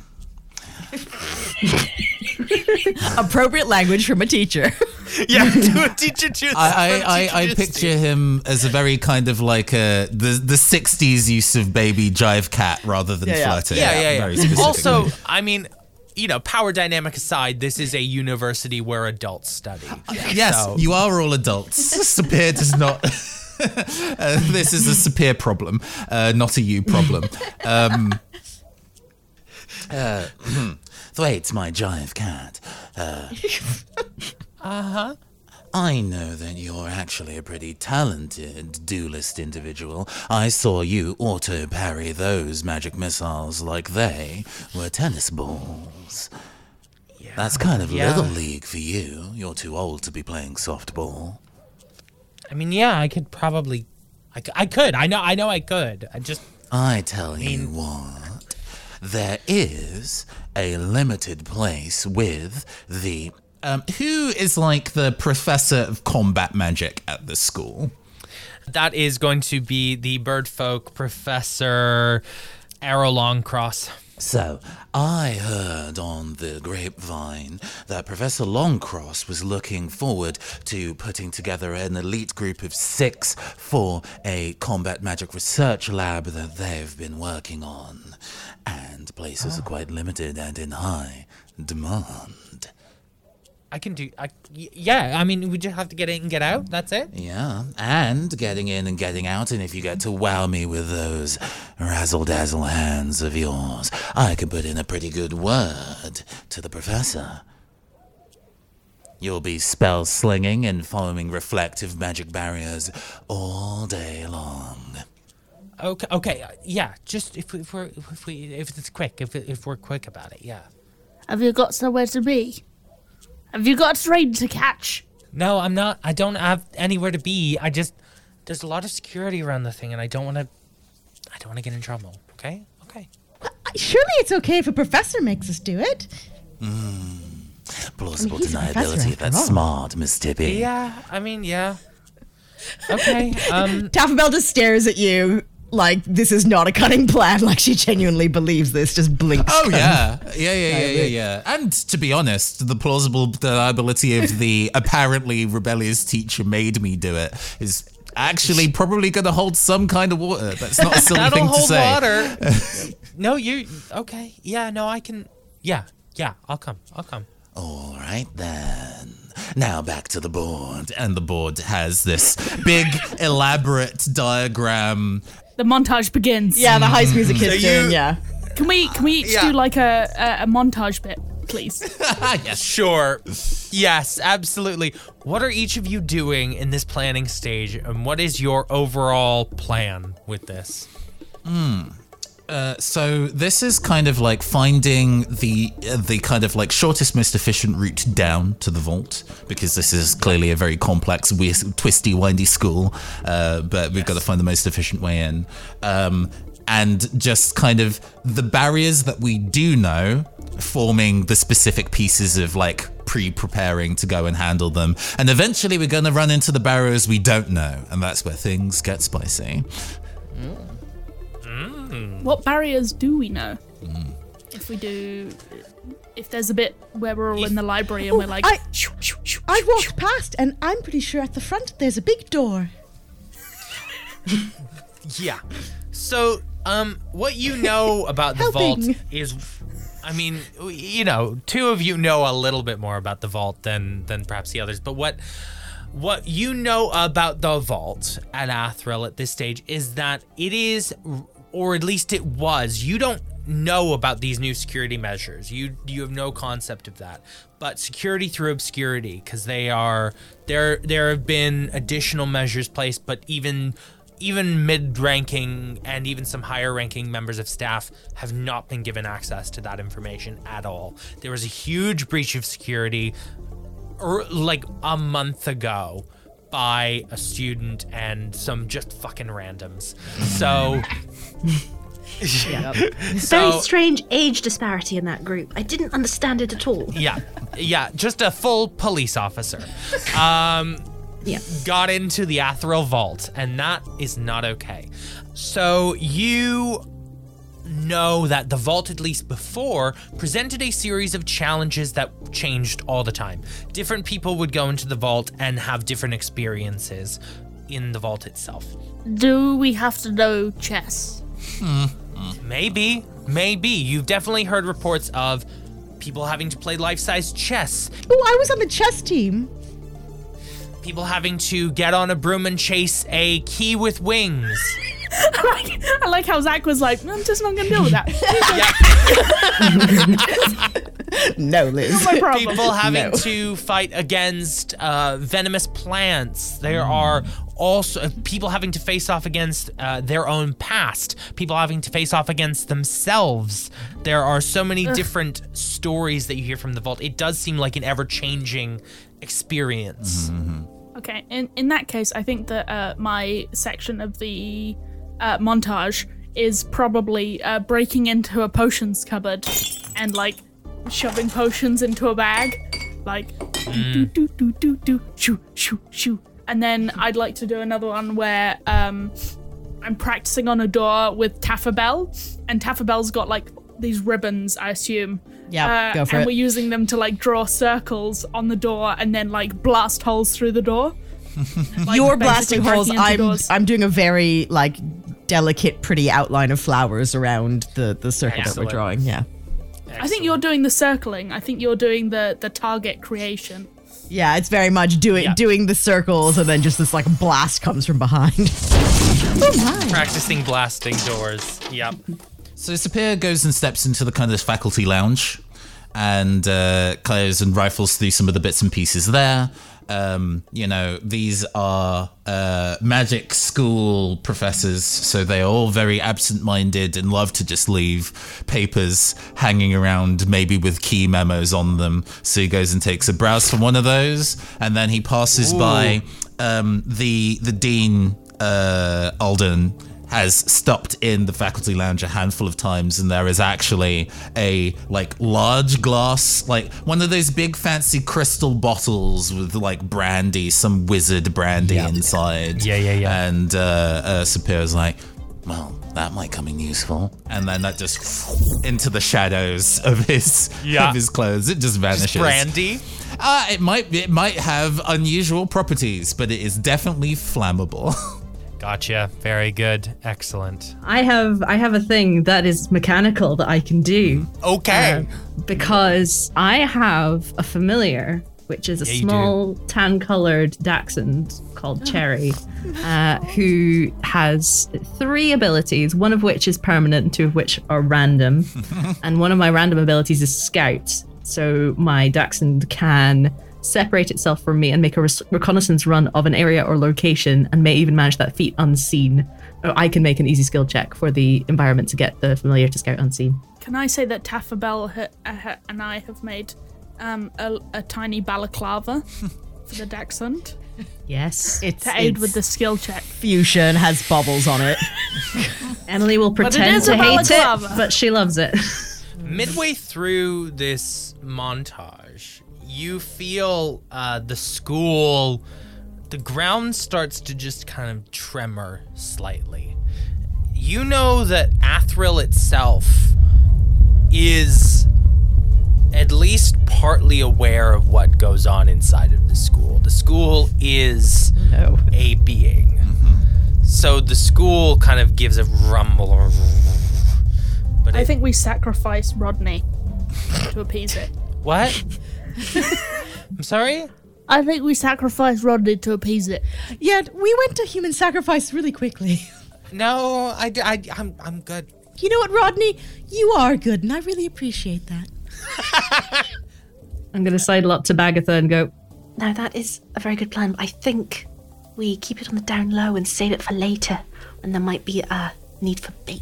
Appropriate language from a teacher. Yeah, to a teacher to I, I, I, I picture him as a very kind of like a the the 60s use of baby jive cat rather than Yeah, yeah. flirting. Yeah, yeah, Very yeah. Also, I mean, you know, power dynamic aside, this is a university where adults study. yes, So- you are all adults. Sapir does not. uh, this is a Sapir problem, uh, not a you problem. Um, Uh, hmm. Thwaites, my jive cat. Uh huh. I know that you're actually a pretty talented duelist individual. I saw you auto parry those magic missiles like they were tennis balls. Yeah. That's kind of yeah. little league for you. You're too old to be playing softball. I mean, yeah, I could probably, I, I could. I know, I know, I could. I just, I tell you what, there is a limited place with the Um, who is like the professor of combat magic at the school? That is going to be the birdfolk professor Arrow Longcross. So, I heard on the grapevine that Professor Longcross was looking forward to putting together an elite group of six for a combat magic research lab that they've been working on. And places are ah. quite limited and in high demand. I can do. I, y- yeah, I mean, we just have to get in and get out. That's it. Yeah, and getting in and getting out, and if you get to wow me with those razzle dazzle hands of yours, I can put in a pretty good word to the professor. You'll be spell slinging and following reflective magic barriers all day long. Okay. Okay. uh, Yeah. Just if, we, if we're if we if it's quick if if we're quick about it. Yeah. Have you got somewhere to be? Have you got a train to catch? No, I'm not. I don't have anywhere to be. I just there's a lot of security around the thing, and I don't want to. I don't want to get in trouble. Okay. Okay. Surely it's okay if a professor makes us do it. Plausible he's a professor deniability. That's all. smart, Miss Tippi. Yeah. I mean, yeah. Okay. Um. Taffabelle just stares at you like this is not a cunning plan. Like she genuinely believes this. Just blinks. Oh yeah, yeah, yeah, yeah, yeah, yeah. And to be honest, the plausible deniability of the apparently rebellious teacher made me do it is actually probably going to hold some kind of water. That's not a silly thing to say. That'll thing to hold water. no, you. Okay. Yeah. No, I can. Yeah. Yeah. I'll come. I'll come. All right then. Now back to the board. And the board has this big, elaborate diagram. The montage begins. Yeah, the heist music hits So you- in. Yeah. Can we can we each Yeah. do like a, a a montage bit, please? yes. Sure. Yes, absolutely. What are each of you doing in this planning stage, and what is your overall plan with this? Hmm. Uh, so this is kind of like finding the uh, the kind of like shortest, most efficient route down to the vault because this is clearly a very complex, weird, twisty, windy school. Uh, but we've got to find the most efficient way in. Um, and just kind of the barriers that we do know, forming the specific pieces of like pre-preparing to go and handle them. And eventually, we're going to run into the barriers we don't know, and that's where things get spicy. What barriers do we know? If we do, if there's a bit where we're all in the library and we're like, I- shoo, shoo, shoo, I walked shoo. past, and I'm pretty sure at the front there's a big door. Yeah. So, um, what you know about the vault is, I mean, you know, two of you know a little bit more about the vault than than perhaps the others. But what what you know about the vault at Athril at this stage is that it is, or at least it was. You don't know about these new security measures. You you have no concept of that. But security through obscurity, because they are there. There have been additional measures placed, but even even mid-ranking and even some higher-ranking members of staff have not been given access to that information at all. There was a huge breach of security or like a month ago by a student and some just fucking randoms. So Very so strange age disparity in that group. I didn't understand it at all. yeah, yeah, just a full police officer. Um Yeah. got into the Athril vault and that is not okay. So you know that the vault at least before presented a series of challenges that changed all the time. Different people would go into the vault and have different experiences in the vault itself. do we have to know chess? Hmm. Maybe, maybe. You've definitely heard reports of people having to play life size chess, Oh, I was on the chess team. people having to get on a broom and chase a key with wings. I like, I like how Zach was like, I'm just not gonna deal with that. No, Liz. My problem. People having No. to fight against uh, venomous plants. There are also uh, people having to face off against uh, their own past. People having to face off against themselves. There are so many different stories that you hear from the vault. It does seem like an ever-changing experience. Okay, in in that case, I think that uh, my section of the uh, montage is probably uh, breaking into a potions cupboard and like shoving potions into a bag like do do do do do shoo shoo shoo. And then I'd like to do another one where um, I'm practicing on a door with Taffabelle, and Taffabelle's got like these ribbons, I assume. Yeah, Uh, go for and it. we're using them to like draw circles on the door and then like blast holes through the door. Like, You're blasting holes. I'm doors. I'm doing a very like delicate, pretty outline of flowers around the the circle that we're drawing. Yeah. I think you're doing the circling. I think you're doing the the target creation. Yeah, it's very much doing Yeah. doing the circles and then just this like blast comes from behind. Practicing blasting doors. Yep. So Sapir goes and steps into the kind of this faculty lounge and uh, clears and rifles through some of the bits and pieces there. Um, you know, these are uh, magic school professors, so they are all very absent minded and love to just leave papers hanging around, maybe with key memos on them. So he goes and takes a browse from one of those, and then he passes by um, the, the dean, uh, Alden has stopped in the faculty lounge a handful of times and there is actually a like large glass like one of those big fancy crystal bottles with like brandy some wizard brandy inside Yeah, yeah, yeah. and uh, uh Sapir's like well that might come in useful and then that just into the shadows of his Yeah. of his clothes it just vanishes Brandy. uh, it might it might have unusual properties but it is definitely flammable Gotcha. Very good. Excellent. I have I have a thing that is mechanical that I can do. Okay. uh, because I have a familiar, which is a Yeah, small tan-colored dachshund called Cherry, uh, who has three abilities, one of which is permanent, two of which are random. and one of my random abilities is Scout. So my dachshund can separate itself from me and make a res- reconnaissance run of an area or location, and may even manage that feat unseen. Or I can make an easy skill check for the environment to get the familiar to scout unseen. Can I say that Taffabelle ha- uh, and I have made um, a, a tiny balaclava for the Dachshund Yes. It's, to aid it's with the skill check? fusion has bubbles on it. Emily will pretend to hate it, but she loves it. Midway through this montage, you feel uh, the school, the ground starts to just kind of tremor slightly. You know that Athril itself is at least partly aware of what goes on inside of the school. The school is No. a being. So the school kind of gives a rumble. But I it- think we sacrifice Rodney to appease it. What? I'm sorry? I think we sacrificed Rodney to appease it. Yet we went to human sacrifice really quickly. No, I, I, I'm, I'm good. You know what, Rodney? You are good, and I really appreciate that. I'm going to sidle up to Bagatha and go, Now, that is a very good plan. I think we keep it on the down low and save it for later when there might be a need for bait.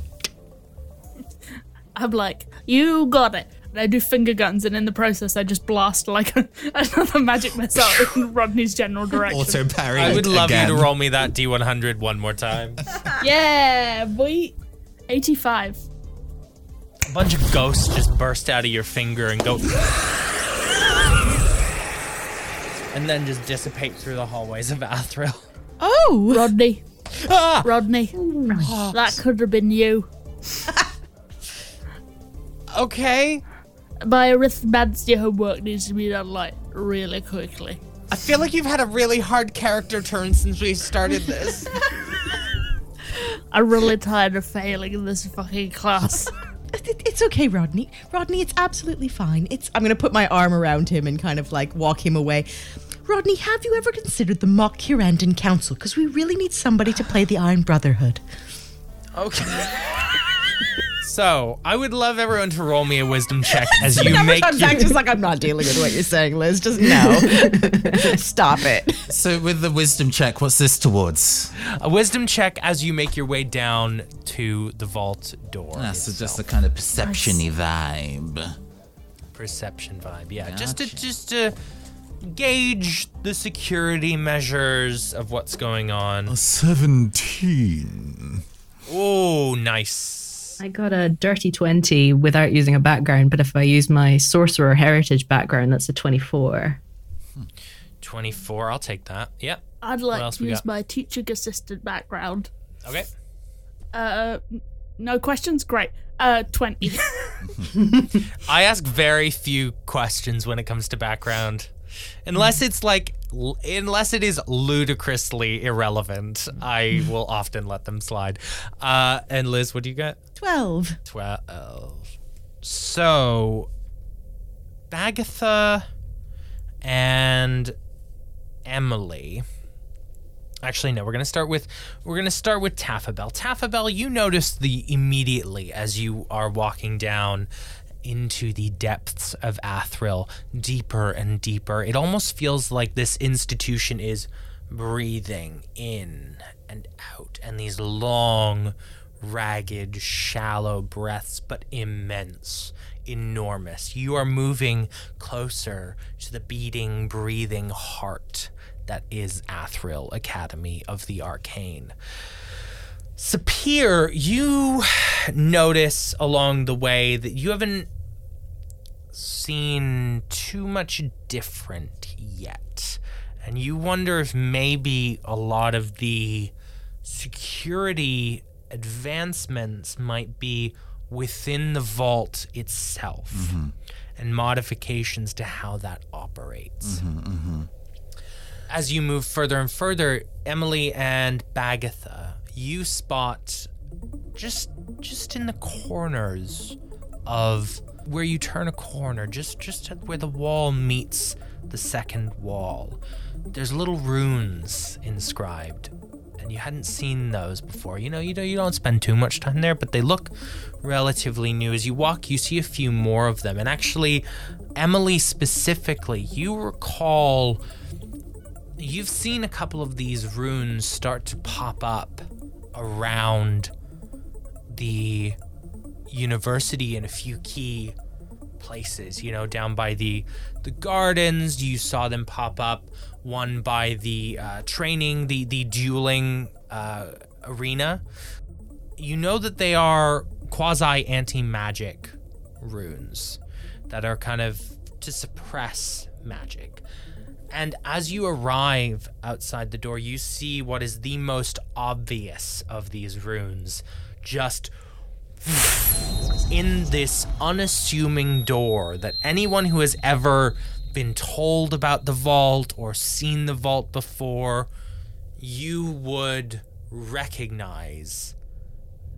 I'm like, you got it. And I do finger guns, and in the process, I just blast like another magic missile in Rodney's general direction. Auto parry. I would love again. you to roll me that D100 one more time. Yeah, boy. 85. A bunch of ghosts just burst out of your finger and go. And then just dissipate through the hallways of Athril. Oh, Rodney. Ah! Rodney. That could have been you. Okay. My arithmancy homework needs to be done like really quickly. I feel like you've had a really hard character turn since we started this. I'm really tired of failing in this fucking class. It's okay, Rodney. Rodney, it's absolutely fine. It's. I'm gonna put my arm around him and kind of like walk him away. Rodney, have you ever considered the Mock Hurandan Council? Because we really need somebody to play the Iron Brotherhood. Okay. so, I would love everyone to roll me a wisdom check as you Number make comes your, back just like I'm not dealing with what you're saying, Liz. Just no. Stop it. So with the wisdom check, what's this towards? a wisdom check as you make your way down to the vault door. Ah, so just a kind of perception-y vibe. perception vibe. Yeah, just to just to gauge the security measures of what's going on. Seventeen. Oh, nice. I got a dirty 20 without using a background, but if I use my sorcerer heritage background, that's a 24. 24, I'll take that. Yep. I'd like to use got? my teaching assistant background. Okay. Uh, no questions? Great. Uh, 20. I ask very few questions when it comes to background. Unless it's like, l- unless it is ludicrously irrelevant, I will often let them slide. Uh, and Liz, what do you got? 12. 12. So, Bagatha and Emily. Actually, no. We're gonna start with we're gonna start with Taffabelle. Taffabelle, you notice the immediately as you are walking down into the depths of Athril, deeper and deeper. It almost feels like this institution is breathing in and out, and these long, ragged, shallow breaths, but immense, enormous. You are moving closer to the beating, breathing heart that is Athril Academy of the Arcane. Sapir, you notice along the way that you haven't seen too much different yet. And you wonder if maybe a lot of the security advancements might be within the vault itself mm-hmm. and modifications to how that operates. Mm-hmm, mm-hmm. As you move further and further, Emily and Bagatha, you spot just just in the corners of where you turn a corner, just just where the wall meets the second wall. There's little runes inscribed, and you hadn't seen those before. You know, you don't you don't spend too much time there, but they look relatively new. As you walk, you see a few more of them, and actually, Emily specifically, you recall you've seen a couple of these runes start to pop up around the university in a few key places you know down by the the gardens. You saw them pop up one by the uh, training the the dueling uh, arena. You know that they are quasi anti-magic runes that are kind of to suppress magic and as you arrive outside the door, you see what is the most obvious of these runes. Just in this unassuming door that anyone who has ever been told about the vault or seen the vault before, you would recognize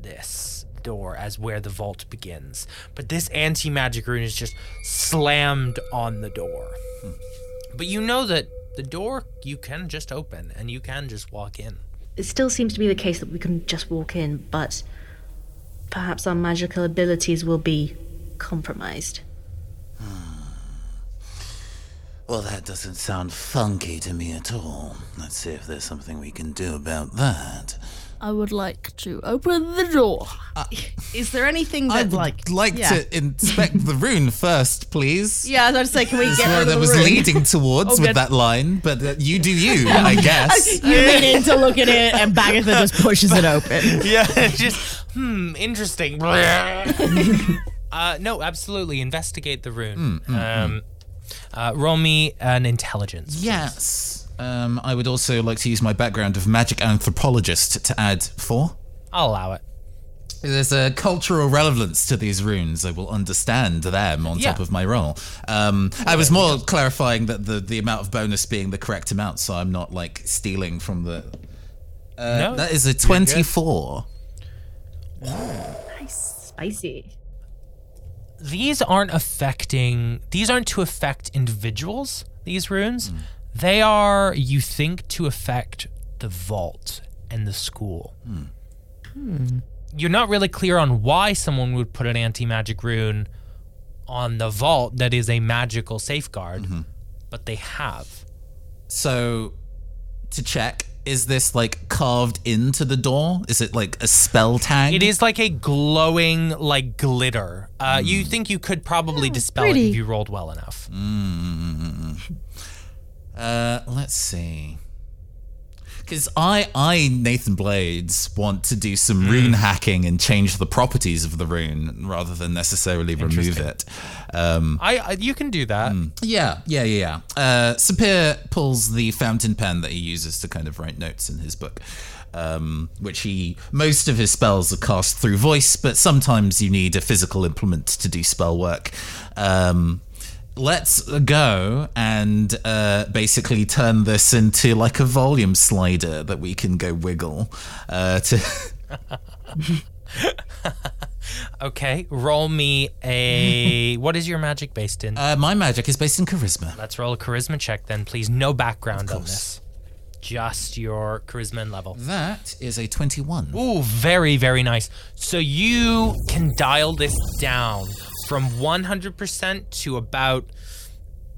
this door as where the vault begins. But this anti magic rune is just slammed on the door. Hmm. But you know that the door you can just open and you can just walk in. It still seems to be the case that we can just walk in, but perhaps our magical abilities will be compromised. Well, that doesn't sound funky to me at all. Let's see if there's something we can do about that. I would like to open the door. Is there anything that, I'd like. like yeah. to inspect the rune first, please. Yeah, I was about to say, can we That's get where rid that of the was room? leading towards Oh, with good. that line, but uh, you do you, I guess. You lean in to look at it, and Bagatha just pushes it open. Yeah, just hmm, interesting. uh, no, absolutely. Investigate the rune. um, uh, roll me an intelligence. Yes. Um, I would also like to use my background of magic anthropologist to add four. I'll allow it. There's a cultural relevance to these runes. I will understand them on top of my role. Um, I was more clarifying that the, the amount of bonus being the correct amount, so I'm not like stealing from the. Uh, No, that is a 24. Nice. Spicy. These aren't affecting. These aren't to affect individuals. These runes. They are, you think, to affect the vault and the school. Hmm. You're not really clear on why someone would put an anti magic rune on the vault that is a magical safeguard, mm-hmm. but they have. So, to check, is this like carved into the door? Is it like a spell tag? It is like a glowing, like glitter. Uh, You hmm. think you could probably hmm, dispel it if you rolled well enough. Uh, let's see. Because I, I, Nathan Blades, want to do some rune hacking and change the properties of the rune rather than necessarily remove it. Um, I, I you can do that. yeah, yeah, yeah. yeah. Uh, Sapir pulls the fountain pen that he uses to kind of write notes in his book. Um, which he most of his spells are cast through voice, but sometimes you need a physical implement to do spell work. Um, let's go and uh, basically turn this into like a volume slider that we can go wiggle uh, to. Okay, roll me a. what is your magic based in? Uh, my magic is based in charisma. Let's roll a charisma check then, please. No background on this. Just your charisma and level. That is a twenty-one. Ooh, very, very nice. So you can dial this down from 100% to about,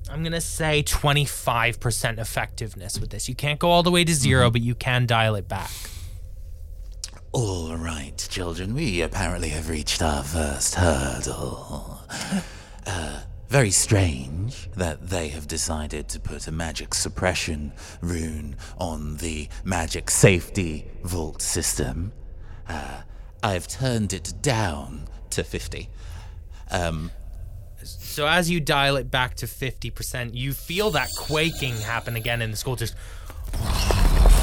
I'm going to say 25% effectiveness with this. You can't go all the way to 0 but you can dial it back. All right, children, we apparently have reached our first hurdle. Uh, very strange that they have decided to put a magic suppression rune on the magic safety vault system. Uh, I've turned it down to 50. Um, So as you dial it back to 50%, you feel that quaking happen again in the school. Just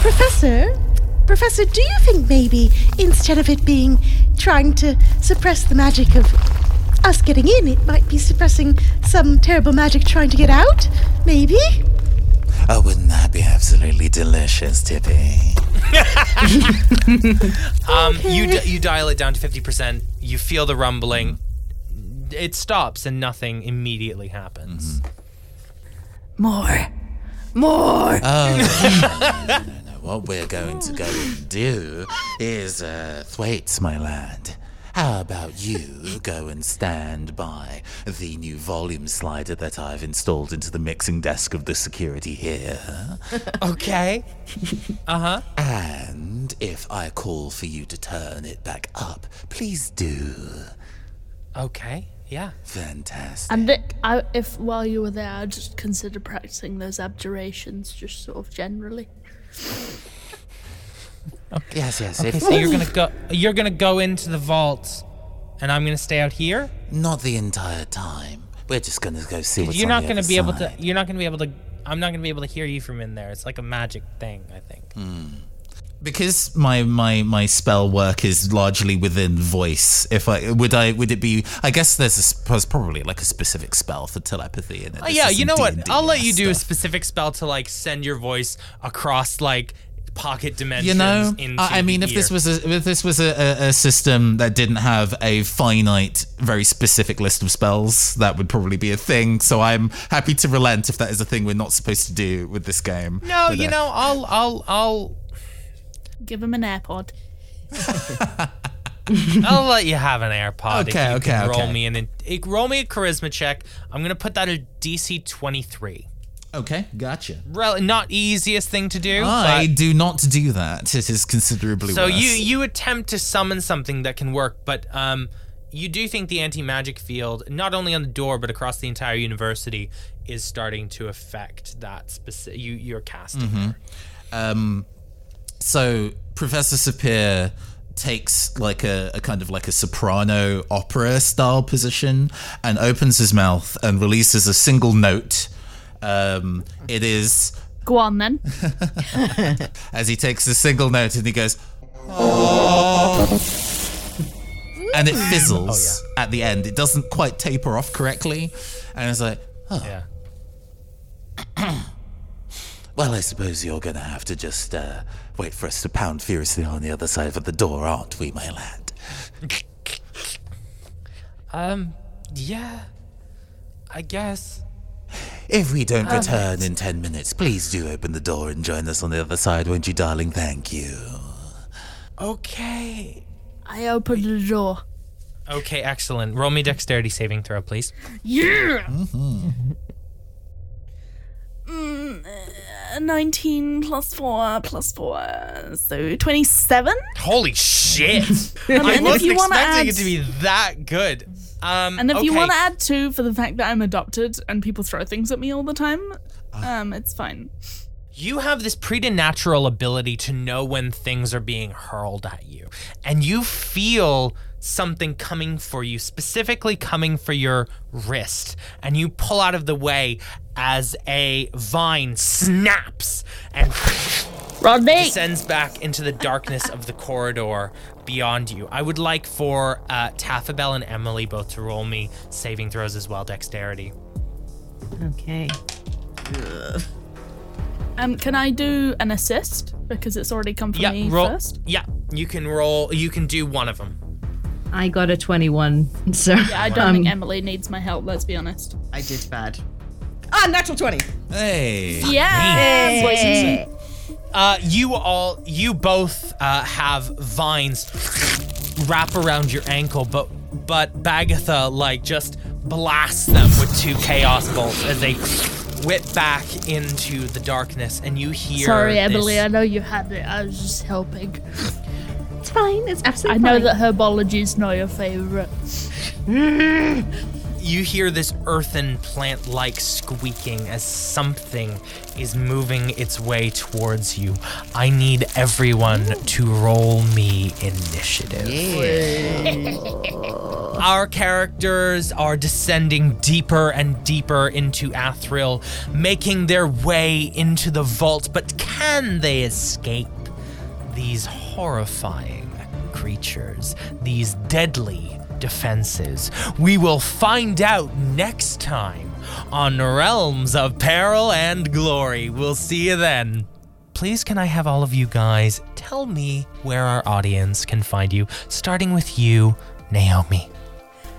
Professor? Professor, do you think maybe instead of it being trying to suppress the magic of us getting in, it might be suppressing some terrible magic trying to get out? Maybe? oh, wouldn't that be absolutely delicious, Tippi? Um, you di- you dial it down to fifty percent. You feel the rumbling. It stops and nothing immediately happens. More. More. Oh, no, no, no, no. What we're going to go and do is, uh, Thwaites, my lad. How about you go and stand by the new volume slider that I've installed into the mixing desk of the security here? Okay. Uh huh. And if I call for you to turn it back up, please do. Okay. Yeah. Fantastic. And it, I, if while you were there, I'd just consider practicing those abjurations, just sort of generally. Yes, yes. Okay. if So you're gonna go. You're gonna go into the vault, and I'm gonna stay out here. Not the entire time. We're just gonna go see what's You're on not the gonna other be able to. You're not gonna be able to. I'm not gonna be able to hear you from in there. It's like a magic thing. I think. Hmm. Because my my my spell work is largely within voice if i would i would it be i guess there's a sp- probably like a specific spell for telepathy in it Oh yeah, you know what? D&D I'll let you do a specific spell to like send your voice across like pocket dimensions. you know into i mean if this was a if this was a, a, a system that didn't have a finite very specific list of spells that would probably be a thing so i'm happy to relent if that is a thing we're not supposed to do with this game no, But, you uh, know, I'll I'll I'll Give him an AirPod. I'll let you have an AirPod. if Okay, you okay, can Roll okay. me an roll me a charisma check. I'm gonna put that at DC 23. okay gotcha Rel- not easiest thing to do. i but- do not do that it is considerably so worse. you you attempt to summon something that can work, but um, you do think the anti magic field, not only on the door but across the entire university, is starting to affect that specific. You you're casting. Mm-hmm. there. Um, so Professor Sapir takes like a, a kind of like a soprano opera style position and opens his mouth and releases a single note. Um, it is Go on then. as he takes a single note and he goes, and it fizzles at the end. It doesn't quite taper off correctly, and it's like, oh, Yeah. Well, I suppose you're gonna have to just uh, wait for us to pound furiously on the other side of the door, aren't we, my lad? Um. Yeah. I guess. If we don't return in ten minutes, please do open the door and join us on the other side, won't you, darling? Thank you. Okay. I opened the door. Okay. Excellent. Roll me dexterity saving throw, please. Yeah. Mm, uh, 19 plus 4 plus 4, so 27? Holy shit! And I if wasn't you wanna expecting add- it to be that good. Um, And if you want to add 2 for the fact that I'm adopted and people throw things at me all the time, um, it's fine. you have this preternatural ability to know when things are being hurled at you, and you feel something coming for you, specifically coming for your wrist, and you pull out of the way as a vine snaps and Rodney! descends back into the darkness of the corridor beyond you. I would like for uh, Taffabelle and Emily both to roll me saving throws as well, dexterity. Okay. Um, can I do an assist because it's already come from Yeah, me roll. first? Yeah, you can roll. You can do one of them. I got a 21. So Yeah, I don't um, think Emily needs my help. Let's be honest. I did bad. Ah, natural 20. Hey. Yeah, boys and Uh, you all, you both uh, have vines wrap around your ankle, but but Bagatha like just blasts them with two chaos bolts as they whip back into the darkness, and you hear. Sorry, this- Emily. I know you had it. I was just helping. It's fine. It's I know fine. that herbology is not your favorite. you hear this earthen plant like squeaking as something is moving its way towards you. I need everyone to roll me initiative. Our characters are descending deeper and deeper into Athril, making their way into the vault, but can they escape these horrifying creatures, these deadly defenses? We will find out next time on Realms of Peril and Glory. We'll see you then. Please, can I have all of you guys tell me where our audience can find you, starting with you, Naomi.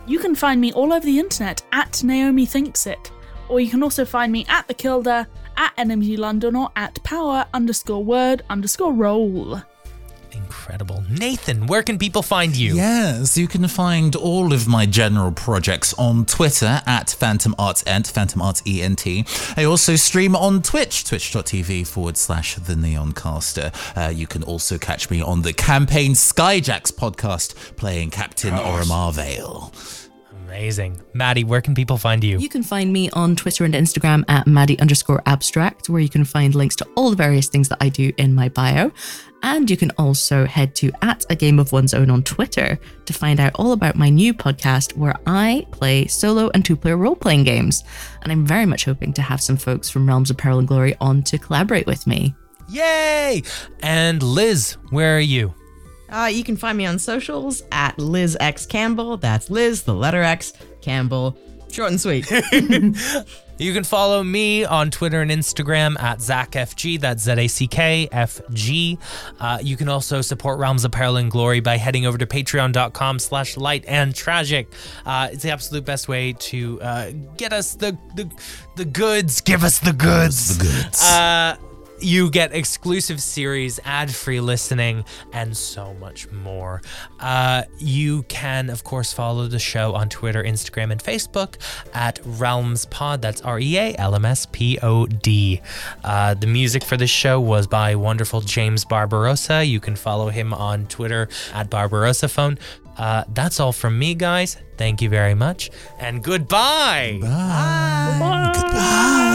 You can find me all over the internet at Naomi Thinks It, or you can also find me at the Kilda, at NMG London, or at Power underscore Word underscore Roll. Incredible. Nathan, where can people find you? Yes, you can find all of my general projects on Twitter at Phantom Arts Ent, Phantom Arts ENT. I also stream on Twitch, twitch.tv forward slash the Neoncaster. Uh, you can also catch me on the Campaign Skyjacks podcast playing Captain Oromar Vale. Amazing. Maddy, where can people find you? You can find me on Twitter and Instagram at Maddie underscore abstract, where you can find links to all the various things that I do in my bio. And you can also head to at a game of one's own on Twitter to find out all about my new podcast where I play solo and two player role playing games. And I'm very much hoping to have some folks from Realms of Peril and Glory on to collaborate with me. Yay! And Liz, where are you? Uh, you can find me on socials at Liz X Campbell. That's Liz, the letter X, Campbell. Short and sweet. You can follow me on Twitter and Instagram at ZachFG. That's Z A C K F G. Uh, you can also support Realms of Peril and Glory by heading over to patreon.com slash light and tragic. Uh, it's the absolute best way to uh, get us the, the the goods. Give us the goods. The goods. You get exclusive series, ad free listening, and so much more. Uh, you can, of course, follow the show on Twitter, Instagram, and Facebook at Realms Pod. That's R E A L M S P O D. Uh, the music for this show was by wonderful James Barbarossa. You can follow him on Twitter at Barbarossa Phone. Uh, that's all from me, guys. Thank you very much, and goodbye. Bye. Goodbye.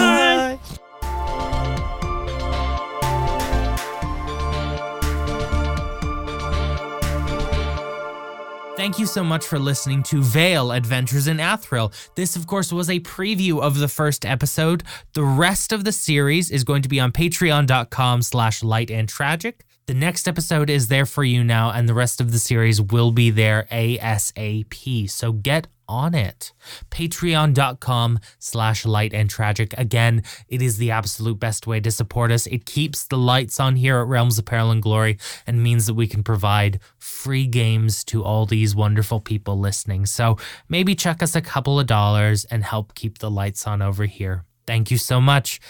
Thank you so much for listening to Vael Adventures in Athril. This, of course, was a preview of the first episode. The rest of the series is going to be on patreon.com slash light and tragic. The next episode is there for you now, and the rest of the series will be there ASAP. So get on it. Patreon.com slash light and tragic. Again, it is the absolute best way to support us. It keeps the lights on here at Realms of Peril and Glory and means that we can provide free games to all these wonderful people listening. So maybe chuck us a couple of dollars and help keep the lights on over here. Thank you so much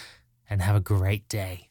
and have a great day.